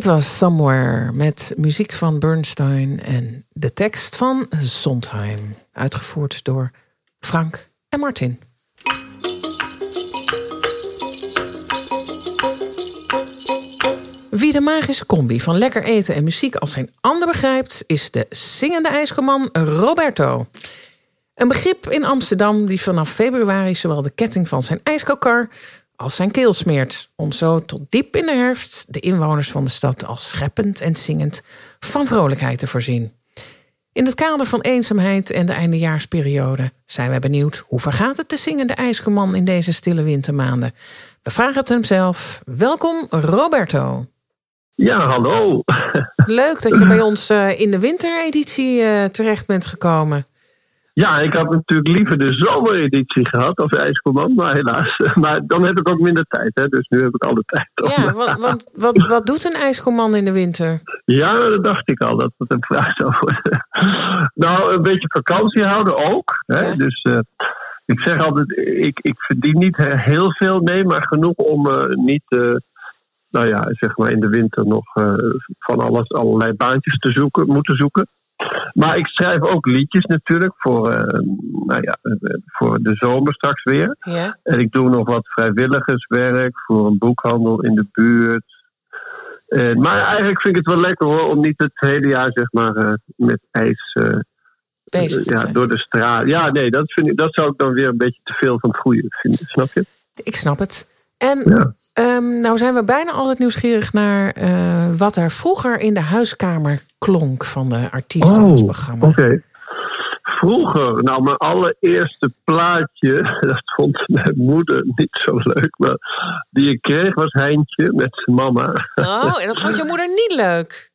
Dit was Somewhere met muziek van Bernstein en de tekst van Sondheim. Uitgevoerd door Frank en Martin. Wie de magische combi van lekker eten en muziek als geen ander begrijpt, is de zingende ijskoman Roberto. Een begrip in Amsterdam die vanaf februari zowel de ketting van zijn ijskokar als zijn keel smeert. Om zo tot diep in de herfst de inwoners van de stad al scheppend en zingend van vrolijkheid te voorzien. In het kader van eenzaamheid en de eindejaarsperiode zijn wij benieuwd hoe vergaat het de zingende ijskoman in deze stille wintermaanden. We vragen het hem zelf. Welkom Roberto. Ja, hallo. Leuk dat je bij ons eh, in de wintereditie eh, terecht bent gekomen. Ja, ik had natuurlijk liever de zomereditie gehad als ijskoman, maar helaas. Maar dan heb ik ook minder tijd, hè? dus nu heb ik alle tijd. Ja, want, want wat, wat doet een ijskoman in de winter? Ja, dat dacht ik al, dat het een vraag zou worden. Nou, een beetje vakantie houden ook. Hè? Dus eh, ik zeg altijd, ik, ik verdien niet heel veel, nee, maar genoeg om eh, niet, eh, nou ja, zeg maar in de winter nog van alles, allerlei baantjes te zoeken, moeten zoeken. Maar ik schrijf ook liedjes natuurlijk voor, eh, nou ja, eh, voor de zomer straks weer. Ja. En ik doe nog wat vrijwilligerswerk voor een boekhandel in de buurt. Eh, maar eigenlijk vind ik het wel lekker hoor, om niet het hele jaar zeg maar met ijs Bezig ja, door de straat. Ja, nee, dat, vind ik, dat zou ik dan weer een beetje te veel van het goede vinden, snap je? Ik snap het. En Ja. Ehm, nou zijn we bijna altijd nieuwsgierig naar eh, wat er vroeger in de huiskamer klonk van de artiesten Oh, programma. oké. Vroeger, nou mijn allereerste plaatje, dat vond mijn moeder niet zo leuk, maar die ik kreeg was Heintje met zijn mama. Oh, en dat vond je moeder niet leuk.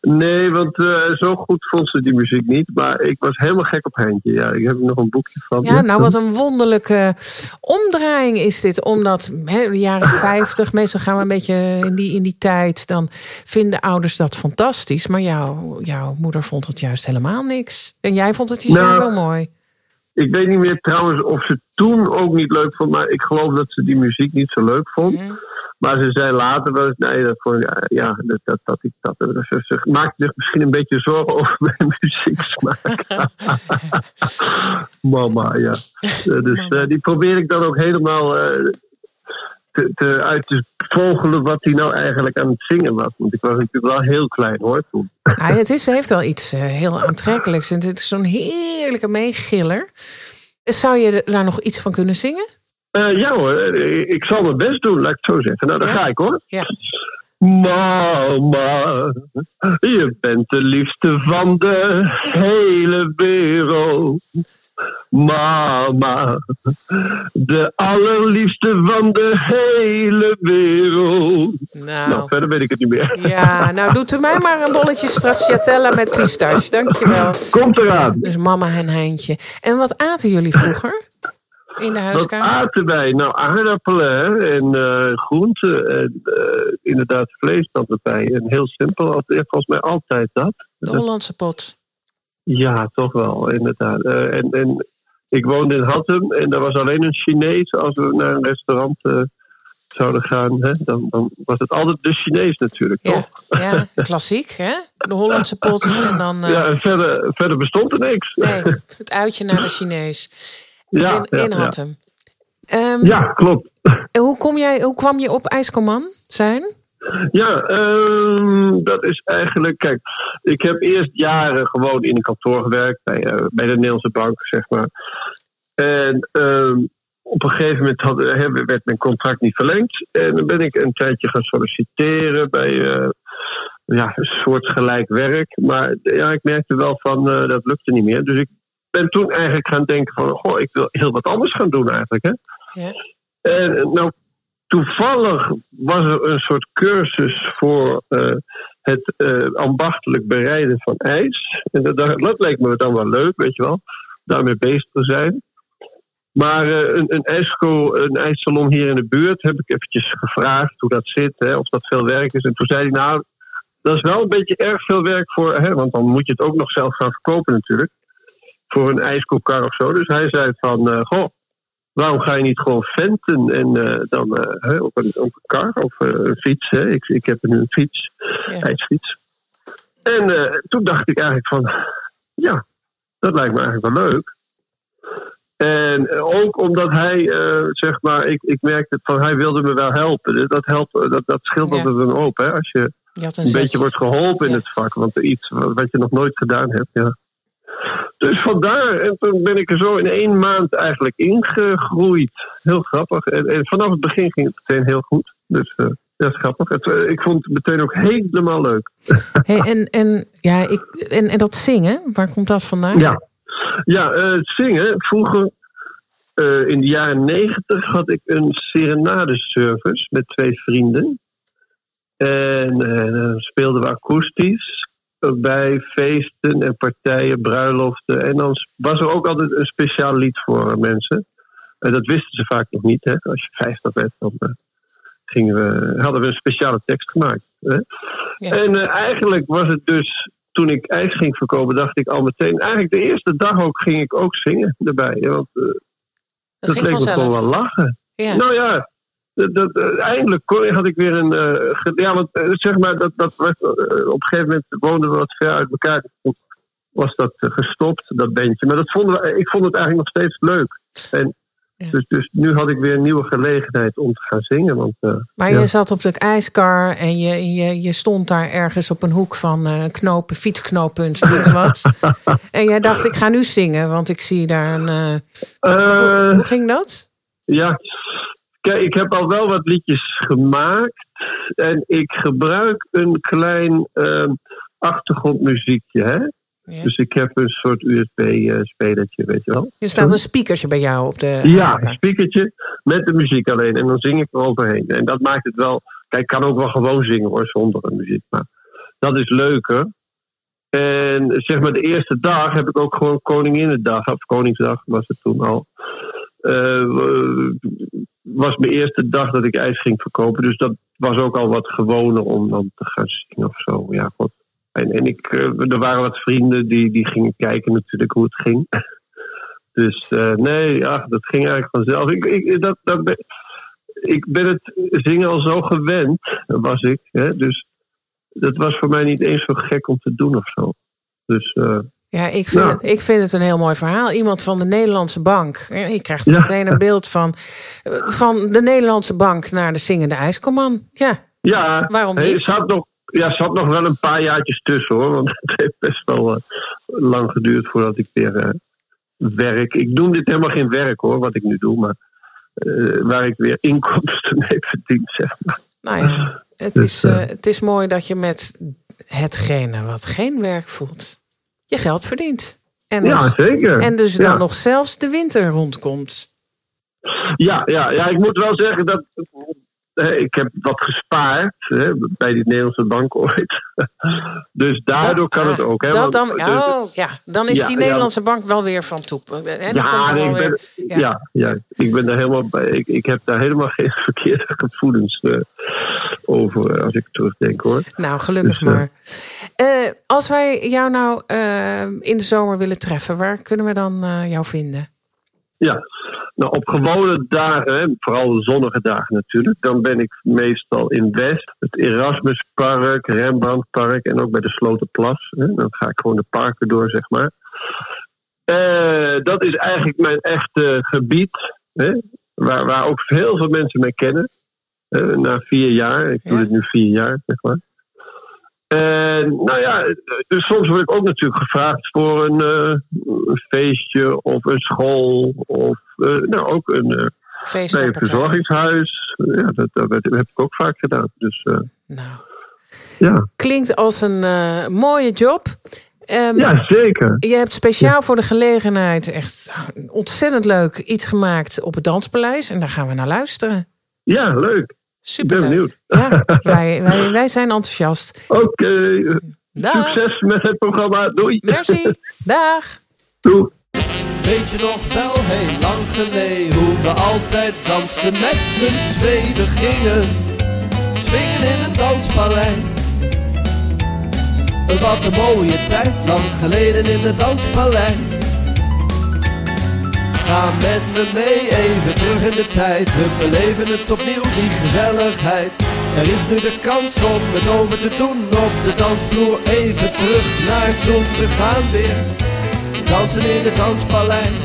Nee, want eh, zo goed vond ze die muziek niet, maar ik was helemaal gek op Heintje. Ja, ik heb er nog een boekje van. Ja, nou wat een wonderlijke omdraaiing is dit. Omdat hè, de jaren 50, meestal gaan we een beetje in die, in die tijd. Dan vinden ouders dat fantastisch. Maar jouw, jouw moeder vond het juist helemaal niks. En jij vond het juist Nou, wel mooi. Ik weet niet meer trouwens of ze toen ook niet leuk vond, maar ik geloof dat ze die muziek niet zo leuk vond. Mhm. Maar ze zei later wel eens, nee, dat vond ik, ja, dat, dat, dat ik dat. Ze, ze maakte zich misschien een beetje zorgen over mijn muzieksmaak. Mama, ja. Eh, dus eh, die probeer ik dan ook helemaal eh, te, te, uit te vogelen wat hij nou eigenlijk aan het zingen was. Want ik was natuurlijk wel heel klein hoor toen. Ja, het is, heeft wel iets eh, heel aantrekkelijks. En het is zo'n heerlijke meegiller. Zou je daar nog iets van kunnen zingen? Eh, ja hoor, eh, ik zal mijn best doen, laat ik het zo zeggen. Nou, daar ga ik hoor. Ja. Mama, je bent de liefste van de hele wereld. Mama, de allerliefste van de hele wereld. Nou. Nou, verder weet ik het niet meer. Ja, nou doet u mij maar een bolletje stracciatella met pistache. Dankjewel. Komt eraan. Dus mama en Heintje. En wat aten jullie vroeger? In de Wat huiskamer? aten wij? Nou, aardappelen hè, en eh, groenten en eh, inderdaad vlees dan erbij. En heel simpel, als- volgens mij altijd dat. De Hollandse pot. Ja, toch wel, inderdaad. Eh, en, en ik woonde in Hattem en daar was alleen een Chinees. Als we naar een restaurant zouden gaan, hè, dan, dan was het altijd de Chinees natuurlijk, toch? Ja, klassiek, hè? De Hollandse pot en dan Ja, en verder, verder bestond er niks. nee, het uitje naar de Chinees. Ja, in, ja, in ja. Hattem. Ehm, Ja, klopt. en hoe, kom jij, hoe kwam je op IJskoman zijn? Ja, ehm, dat is eigenlijk. Kijk, ik heb eerst jaren gewoon in een kantoor gewerkt bij, eh, bij de Nederlandse Bank, zeg maar. En ehm, op een gegeven moment had, eh, werd mijn contract niet verlengd. En dan ben ik een tijdje gaan solliciteren bij eh, ja, een soort gelijk werk. Maar ja, ik merkte wel van dat lukte niet meer. Dus ik ben toen eigenlijk gaan denken van, goh, ik wil heel wat anders gaan doen eigenlijk. Hè? Ja. En eh, nou, toevallig was er een soort cursus voor eh, het eh, ambachtelijk bereiden van ijs. En dat, dat, leek me dan wel leuk, weet je wel, daarmee bezig te zijn. Maar een, een, ijsko, een ijssalon hier in de buurt heb ik eventjes gevraagd hoe dat zit, hè, of dat veel werk is. En toen zei hij, nou, dat is wel een beetje erg veel werk voor, hè, want dan moet je het ook nog zelf gaan verkopen natuurlijk. Voor een ijskookkar of zo. Dus hij zei van, eh, goh, waarom ga je niet gewoon venten en eh, dan eh, op, een, op een kar of een fiets? Hè? Ik, ik heb nu een fiets, ijsfiets. En toen dacht ik eigenlijk van, ja, dat lijkt me eigenlijk wel leuk. En ook omdat hij, zeg maar, ik, ik merkte van hij wilde me wel helpen. Dus dat, helpt, dat, dat scheelt Ja. altijd een hoop, hè? Als je een, een beetje wordt geholpen in het vak. Want iets wat wat je nog nooit gedaan hebt, ja. Dus vandaar, en toen ben ik er zo in één maand eigenlijk ingegroeid. Heel grappig. En, en vanaf het begin ging het meteen heel goed. Dus eh, dat is grappig. Het, eh, ik vond het meteen ook helemaal leuk. Hey, en, en, ja, ik, en, en dat zingen, waar komt dat vandaan? Ja, ja eh, zingen. Vroeger, in de jaren negentig, had ik een serenadeservice met twee vrienden. En dan speelden we akoestisch bij feesten en partijen, bruiloften. En dan was er ook altijd een speciaal lied voor mensen. En dat wisten ze vaak nog niet. Hè? Als je vijftig werd, dan eh, gingen we, hadden we een speciale tekst gemaakt. Hè? En eh, eigenlijk was het dus, toen ik ijs ging verkopen, dacht ik al meteen... Eigenlijk de eerste dag ook ging ik ook zingen erbij. hè, Want eh, dat, leek me gewoon wel lachen. Ja. Nou ja, dat, dat, eh, eindelijk had ik weer een... eh, ja, want eh, zeg maar, dat, dat was, op een gegeven moment woonden we wat ver uit elkaar. Was dat gestopt, dat bandje. Maar dat vonden we, ik vond het eigenlijk nog steeds leuk. En, dus, dus nu had ik weer een nieuwe gelegenheid om te gaan zingen. Want, Maar ja. je zat op de ijskar en je, je, je stond daar ergens op een hoek van eh, knopen, fietsknooppunt, eens wat. en jij dacht, ik ga nu zingen, want ik zie daar een... hoe, hoe ging dat? Ja, Kijk, ik heb al wel wat liedjes gemaakt. En ik gebruik een klein ehm, achtergrondmuziekje, hè? Dus ik heb een soort USB-spelertje, weet je wel. Er staat een speakertje bij jou op de. Ja, een speakertje met de muziek alleen. En dan zing ik er overheen. En dat maakt het wel. Kijk, ik kan ook wel gewoon zingen hoor, zonder een muziek. Maar dat is leuker. En zeg maar, de eerste dag heb ik ook gewoon Koninginnedag, of Koningsdag was het toen al. Uh, was mijn eerste dag dat ik ijs ging verkopen. Dus dat was ook al wat gewoner om dan te gaan zingen of zo. Ja, god. En, en ik, uh, er waren wat vrienden die, die gingen kijken natuurlijk hoe het ging. Dus uh, nee, ach, dat ging eigenlijk vanzelf. Ik, ik, dat, dat ben, ik ben het zingen al zo gewend, was ik. Hè? Dus dat was voor mij niet eens zo gek om te doen of zo. Dus, uh, ja, ik vind, het, ik vind het een heel mooi verhaal. Iemand van de Nederlandse bank. Je krijgt er meteen een beeld van. Van de Nederlandse bank naar de zingende ijskomman. Ja, ja waarom hey, niet? Zat nog, ja, zat nog wel een paar jaartjes tussen hoor. Want het heeft best wel uh, lang geduurd voordat ik weer uh, werk. Ik doe dit helemaal geen werk hoor, wat ik nu doe. Maar waar ik weer inkomsten mee verdien, zeg maar. Nou ja, het, dus, is, het is mooi dat je met hetgene wat geen werk voelt je geld verdient. En dus, ja, zeker. En dus dan ja. nog zelfs de winter rondkomt. Ja, ja, ja, ik moet wel zeggen dat. Ik heb wat gespaard hè, bij die Nederlandse bank ooit. Dus daardoor dat, kan het ook. Hè, dat want, dan, oh, ja, dan is ja, die Nederlandse bank wel weer van toep. Hè, ja, nee, ik ben, ja. Ja, ja, ik ben daar helemaal bij. Ik, ik heb daar helemaal geen verkeerde gevoelens uh, over als ik terugdenk hoor. Nou, gelukkig Dus, maar. Uh, als wij jou nou uh, in de zomer willen treffen, waar kunnen we dan uh, jou vinden? Ja, nou op gewone dagen, vooral zonnige dagen natuurlijk, dan ben ik meestal in West, het Erasmuspark, Rembrandtpark en ook bij de Slotenplas. Hè. Dan ga ik gewoon de parken door, zeg maar. Uh, dat is eigenlijk mijn echte gebied, hè, waar, waar ook heel veel mensen mij kennen. Uh, na vier jaar, ik doe dit nu vier jaar, zeg maar. En nou ja, dus soms word ik ook natuurlijk gevraagd voor een, uh, een feestje of een school of uh, nou ook een, uh, een verzorgingshuis. Ja, dat, dat, heb ik ook vaak gedaan. Dus, nou. ja. Klinkt als een mooie job. Um, ja, zeker. Je hebt speciaal ja. voor de gelegenheid echt ontzettend leuk iets gemaakt op het Danspaleis. En daar gaan we naar luisteren. Ja, leuk. Super. Ben benieuwd. Ja, wij, wij, wij zijn enthousiast. Oké. Okay. Succes met het programma. Doei. Merci. Dag. Doei. Weet je nog wel, heel lang geleden, hoe we altijd dansten met z'n tweeën gingen? Swingen in het danspaleis. Wat een mooie tijd, lang geleden in het danspaleis. Ga met me mee, even terug in de tijd. We beleven het opnieuw, die gezelligheid. Er is nu de kans om het over te doen op de dansvloer. Even terug naar toen, we gaan weer dansen in het danspaleis.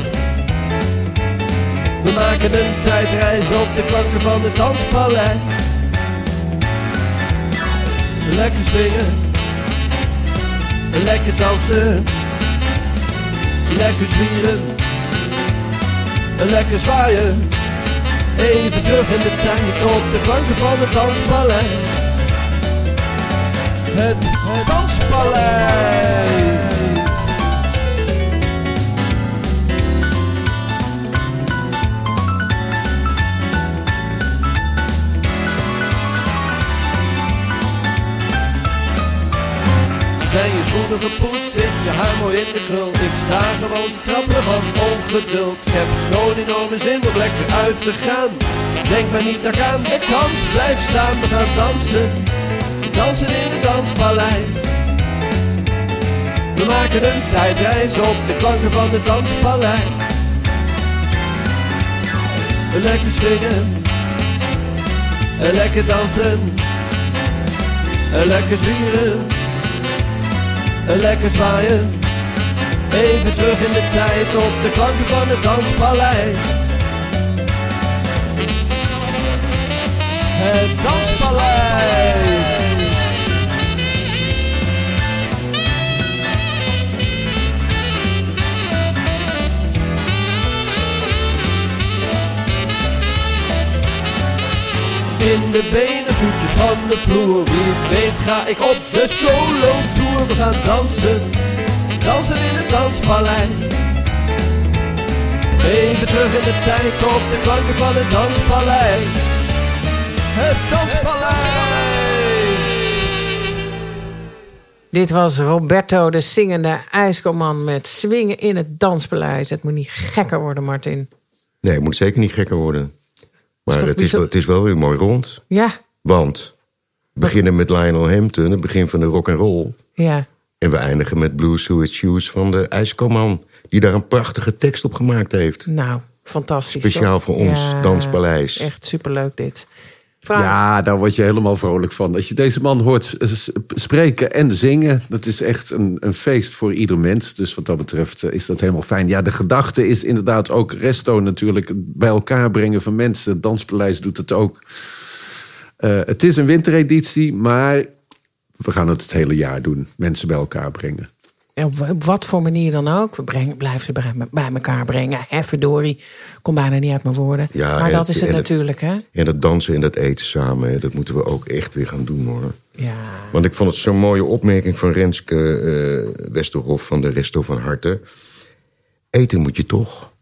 We maken een tijdreis op de klanken van het danspaleis. Lekker swingen, lekker dansen, lekker zwieren. Lekker zwaaien, even terug in de tijd op de klanken van het danspaleis. Het, het danspaleis. Zijn je schoenen gepoetst, zit je haar mooi in de krul. Ik sta gewoon te trappelen van ongeduld. Ik heb zo'n enorme zin om lekker uit te gaan. Denk maar niet ik aan de kant blijf staan. We gaan dansen, dansen in het danspaleis. We maken een tijdreis op de klanken van het danspaleis. Lekker swingen, lekker dansen, lekker zwieren lekker zwaaien. Even terug in de tijd op de klanken van het danspaleis. Het danspaleis. de benen, voetjes van de vloer. Wie weet ga ik op de solo tour. We gaan dansen, dansen in het danspaleis. Even terug in de tijd op de klanken van het danspaleis. Het danspaleis. Dit was Roberto, de zingende ijskoman met swingen in het danspaleis. Het moet niet gekker worden, Martin. Nee, het moet zeker niet gekker worden. Maar het is, wel, het is wel weer mooi rond. Ja, Want we beginnen met Lionel Hampton, het begin van de rock and roll. ja. En we eindigen met Blue Suede Shoes van de IJskoman. Die daar een prachtige tekst op gemaakt heeft. Nou, fantastisch. Speciaal toch? voor ons, Ja, Danspaleis. Echt superleuk dit. Vraag. Ja, daar word je helemaal vrolijk van. Als je deze man hoort s- spreken en zingen, dat is echt een, een feest voor ieder mens. Dus wat dat betreft eh, is dat helemaal fijn. Ja, de gedachte is inderdaad ook resto natuurlijk. het Bij elkaar brengen van mensen. Het Danspaleis doet het ook. Eh, het is een wintereditie, maar we gaan het het hele jaar doen. Mensen bij elkaar brengen. En Op, wat voor manier dan ook. We brengen, blijven ze bij, bij elkaar brengen. Hè, verdorie. Kom bijna niet uit mijn woorden. Ja, maar dat het- is het natuurlijk, hè? En dat dansen en dat eten samen, hè, dat moeten we ook echt weer gaan doen hoor. Ja. Want ik vond het zo'n mooie opmerking van Renske eh Westerhof van de Resto van Harte. Eten moet je toch.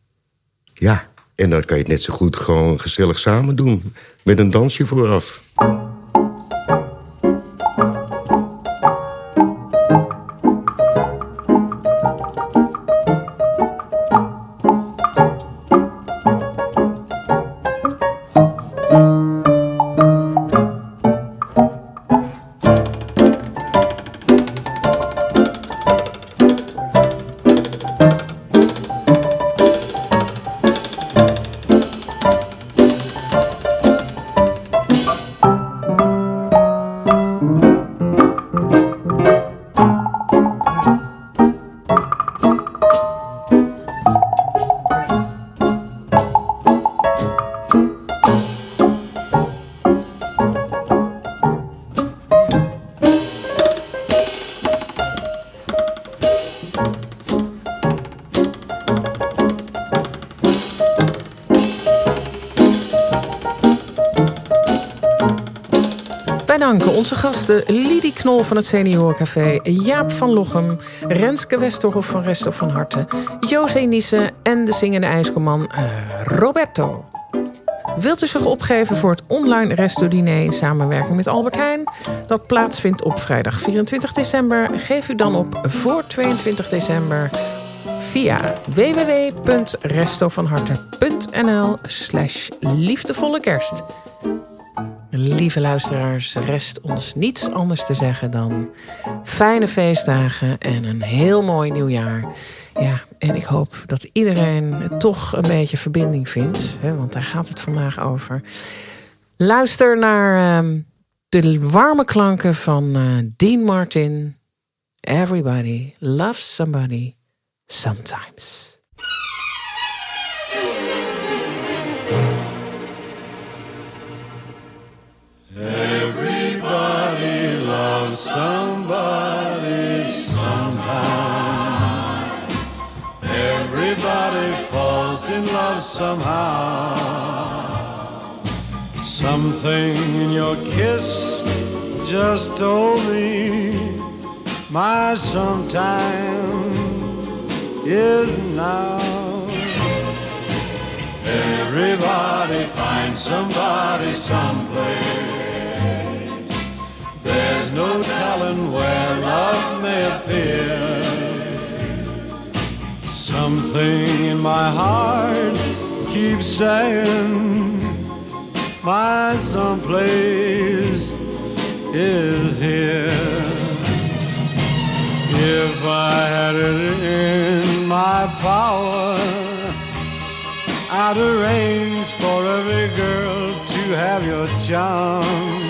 Ja, en dan kan je het net zo goed gewoon gezellig samen doen. Met een dansje vooraf. Gasten Lidie Knol van het Seniorencafé, Jaap van Lochem, Renske Westerhof van Resto van Harte, José Niese en de zingende ijskoman eh, Roberto. Wilt u zich opgeven voor het online resto-diner in samenwerking met Albert Heijn? Dat plaatsvindt op vrijdag 24 december. Geef u dan op voor 22 december via www.restovanharte.nl slash liefdevolle kerst. Lieve luisteraars, rest ons niets anders te zeggen dan fijne feestdagen en een heel mooi nieuwjaar. Ja, en ik hoop dat iedereen toch een beetje verbinding vindt, hè, want daar gaat het vandaag over. Luister naar ehm, de warme klanken van eh, Dean Martin. Everybody loves somebody sometimes. Somebody sometime. Everybody falls in love somehow. Something in your kiss just told me my sometime is now. Everybody finds somebody someplace. There's no telling where love may appear. Something in my heart keeps saying my someplace is here. If I had it in my power, I'd arrange for every girl to have your charm.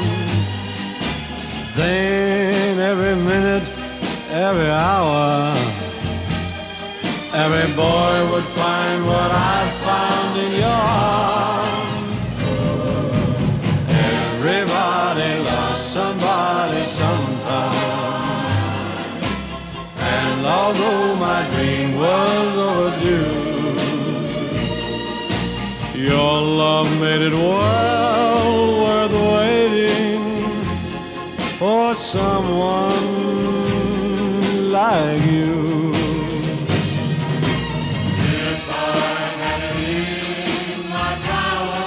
Then every minute, every hour, every boy would find what I found in your arms. Everybody loves somebody sometime. And although my dream was overdue, your love made it worth someone like you. If I had it in my power,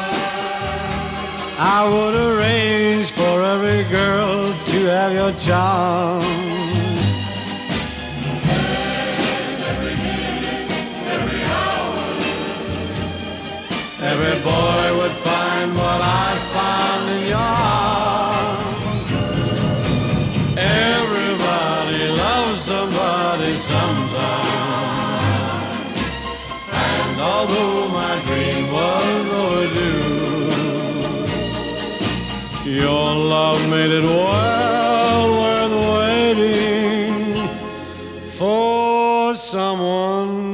I would arrange for every girl to have your charm. Love made it well worth waiting for someone